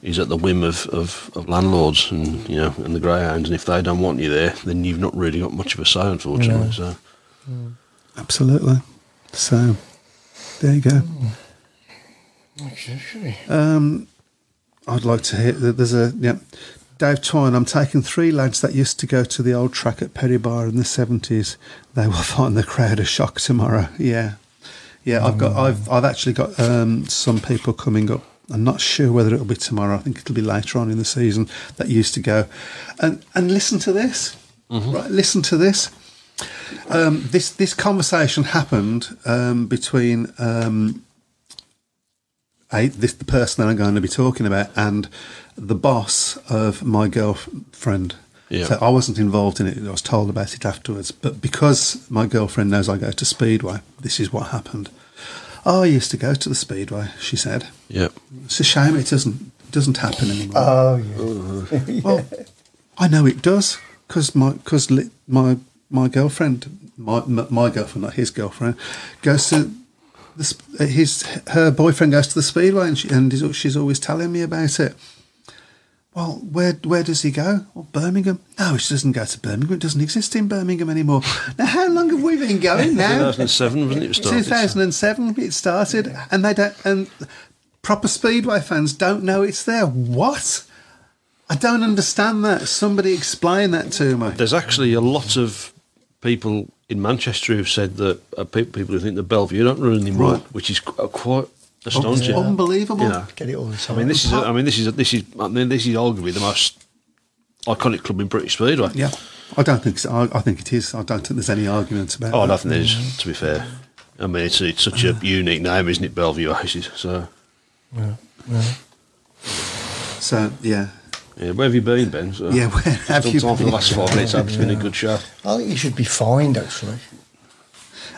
Speaker 3: is at the whim of, of, of landlords and you know and the greyhounds, and if they don't want you there, then you've not really got much of a say, unfortunately. So mm.
Speaker 1: Absolutely. So there you go. Okay. Um, I'd like to hear that there's a yeah. Dave Twine, I'm taking three lads that used to go to the old track at Perry Barr in the seventies. They will find the crowd a shock tomorrow. Yeah, yeah. I've got, I've, I've actually got um, some people coming up. I'm not sure whether it'll be tomorrow. I think it'll be later on in the season that used to go, and and listen to this. Right, listen to this. Um, this this conversation happened um, between um, I, this the person that I'm going to be talking about and the boss of my girlfriend.
Speaker 3: Yeah.
Speaker 1: So I wasn't involved in it. I was told about it afterwards. But because my girlfriend knows I go to Speedway, this is what happened. Oh, I used to go to the Speedway. She said,
Speaker 3: yeah,
Speaker 1: "It's a shame it doesn't doesn't happen anymore."
Speaker 4: Oh yeah.
Speaker 1: Well, I know it does because my because my my girlfriend, my my girlfriend, not his girlfriend, goes to the, his her boyfriend goes to the speedway and, she, and he's, she's always telling me about it. Well, where where does he go? Well, Birmingham. No, she doesn't go to Birmingham. It doesn't exist in Birmingham anymore. Now, how long have we been going now?
Speaker 3: 2007, wasn't it? it started?
Speaker 1: 2007 it started, and they don't. And proper speedway fans don't know it's there. What? I don't understand that. Somebody explain that to me.
Speaker 3: There's actually a lot of people in Manchester who've said that uh, pe- people who think the Bellevue don't run anymore,
Speaker 1: Right.
Speaker 3: which is qu- uh, quite astonishing.
Speaker 1: Unbelievable.
Speaker 3: You know,
Speaker 4: Get it all the
Speaker 3: I mean, this is I mean this is this is I mean this is arguably the most iconic club in British Speedway.
Speaker 1: Yeah, I don't think so. I, I think it is. I don't think there's any argument about. It.
Speaker 3: Oh,
Speaker 1: that.
Speaker 3: nothing is. To be fair, I mean it's it's such a unique name, isn't it, Bellevue Aces? So
Speaker 1: So yeah,
Speaker 3: yeah, where have you been, Ben? So,
Speaker 1: Yeah, where have
Speaker 3: still
Speaker 1: you
Speaker 3: time for the
Speaker 1: been?
Speaker 3: last five minutes? It's been a good show.
Speaker 4: I think he should be fined, actually.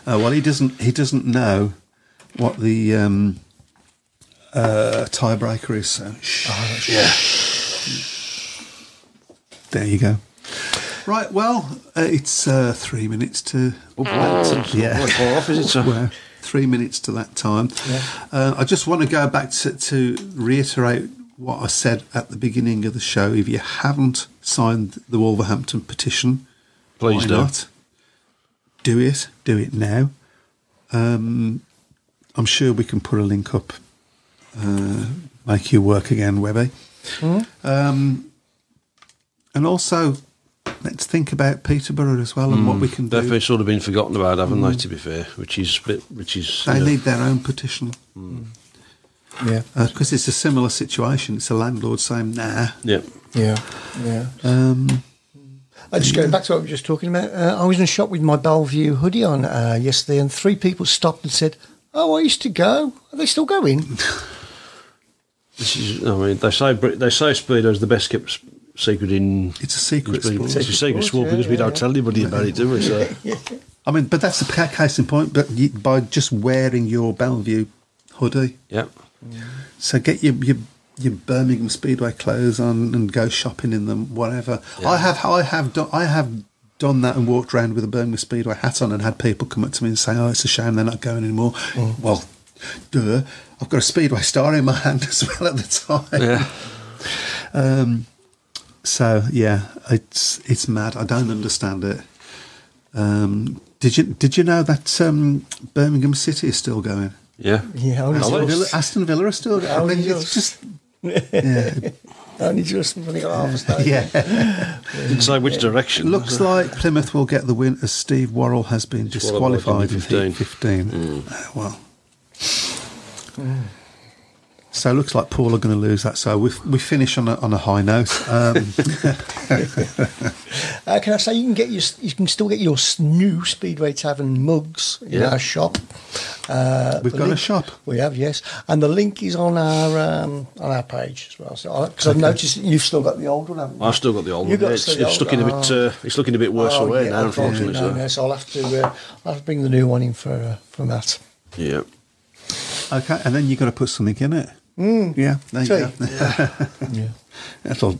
Speaker 1: Uh, well, he doesn't. He doesn't know what the um, uh, tiebreaker is. So shh.
Speaker 3: Yeah.
Speaker 1: there you go. Right. Well, uh, it's uh, three minutes to.
Speaker 3: Oh,
Speaker 1: Yeah.
Speaker 3: Not off, is it? So?
Speaker 1: Well, three minutes to that time. Uh, I just want to go back to, to reiterate what I said at the beginning of the show. If you haven't signed the Wolverhampton petition,
Speaker 3: Please
Speaker 1: why
Speaker 3: do.
Speaker 1: not? Do it. Do it now. Um, I'm sure we can put a link up. Uh, make you work again, Webby. Um, and also, let's think about Peterborough as well and what we can do.
Speaker 3: They've sort of been forgotten about, haven't they? To be fair, which is a bit, which is
Speaker 1: They
Speaker 3: you know,
Speaker 1: need their own petition.
Speaker 4: Yeah.
Speaker 1: because it's a similar situation. It's a landlord saying, "Nah."
Speaker 3: yeah.
Speaker 4: Yeah. Yeah.
Speaker 1: Um,
Speaker 4: Uh, just going back to what we were just talking about, uh, I was in a shop with my Bellevue hoodie on uh, yesterday, and three people stopped and said, "Oh, I used to go. Are they still going?"
Speaker 3: This is, I mean, they say they say Speedo is the best kept secret in.
Speaker 1: it's a secret sport.
Speaker 3: It's a secret
Speaker 4: sport,
Speaker 3: sport
Speaker 4: yeah,
Speaker 3: because we don't
Speaker 4: yeah.
Speaker 3: tell anybody about it, do we? So
Speaker 1: I mean, but that's the case in point. But you, by just wearing your Bellevue hoodie,
Speaker 3: yeah,
Speaker 1: so get your your, your Birmingham Speedway clothes on and go shopping in them, whatever. I have I have done I have done that and walked around with a Birmingham Speedway hat on and had people come up to me and say, "Oh, it's a shame they're not going anymore." Well, duh. I've got a Speedway star in my hand as well at the time.
Speaker 3: yeah.
Speaker 1: Um, so yeah, it's it's mad. I don't understand it. Um, did you did you know that um, Birmingham City is still going?
Speaker 3: Yeah.
Speaker 4: Yeah, only
Speaker 1: Aston Villa, Aston Villa are still. I
Speaker 4: Only
Speaker 1: mean, it's
Speaker 4: just.
Speaker 1: just yeah.
Speaker 4: only just only got half a stage.
Speaker 1: yeah.
Speaker 3: Didn't say which direction.
Speaker 1: Looks like Plymouth will get the win as Steve Worrall has been
Speaker 3: Disqualified
Speaker 1: disqualified
Speaker 3: in
Speaker 1: in 15. 15. Uh, well. So it looks like Poole are going to lose that. So we we finish on a, on a high note. Um,
Speaker 4: Uh, can I say you can get your you can still get your new Speedway Tavern mugs in
Speaker 3: Yeah.
Speaker 4: our shop. Uh,
Speaker 1: We've
Speaker 4: the
Speaker 1: got a shop?
Speaker 4: We have, yes, and the link is on our um, on our page as well. So because I've noticed you've still got the old one, haven't you?
Speaker 3: I've still got the old
Speaker 4: You
Speaker 3: one.
Speaker 4: got
Speaker 3: Yeah, it's, it's
Speaker 4: old-
Speaker 3: looking a bit. Uh, it's looking a bit worse for wear
Speaker 4: yeah,
Speaker 3: now,
Speaker 4: unfortunately,
Speaker 3: unfortunately.
Speaker 4: no,
Speaker 3: so.
Speaker 4: no, so I'll have to uh, I'll have to bring the new one in for uh, for that.
Speaker 3: Yeah.
Speaker 1: okay, and then you've got to put something in it. Mm. Yeah, there you go.
Speaker 4: Yeah.
Speaker 1: That'll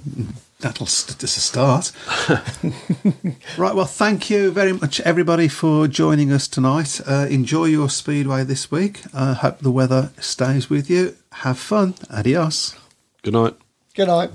Speaker 1: that'll st- just a start. right. Well, thank you very much, everybody, for joining us tonight. Uh, enjoy your speedway this week. I hope the weather stays with you. Have fun. Adios.
Speaker 3: Good night.
Speaker 4: Good night.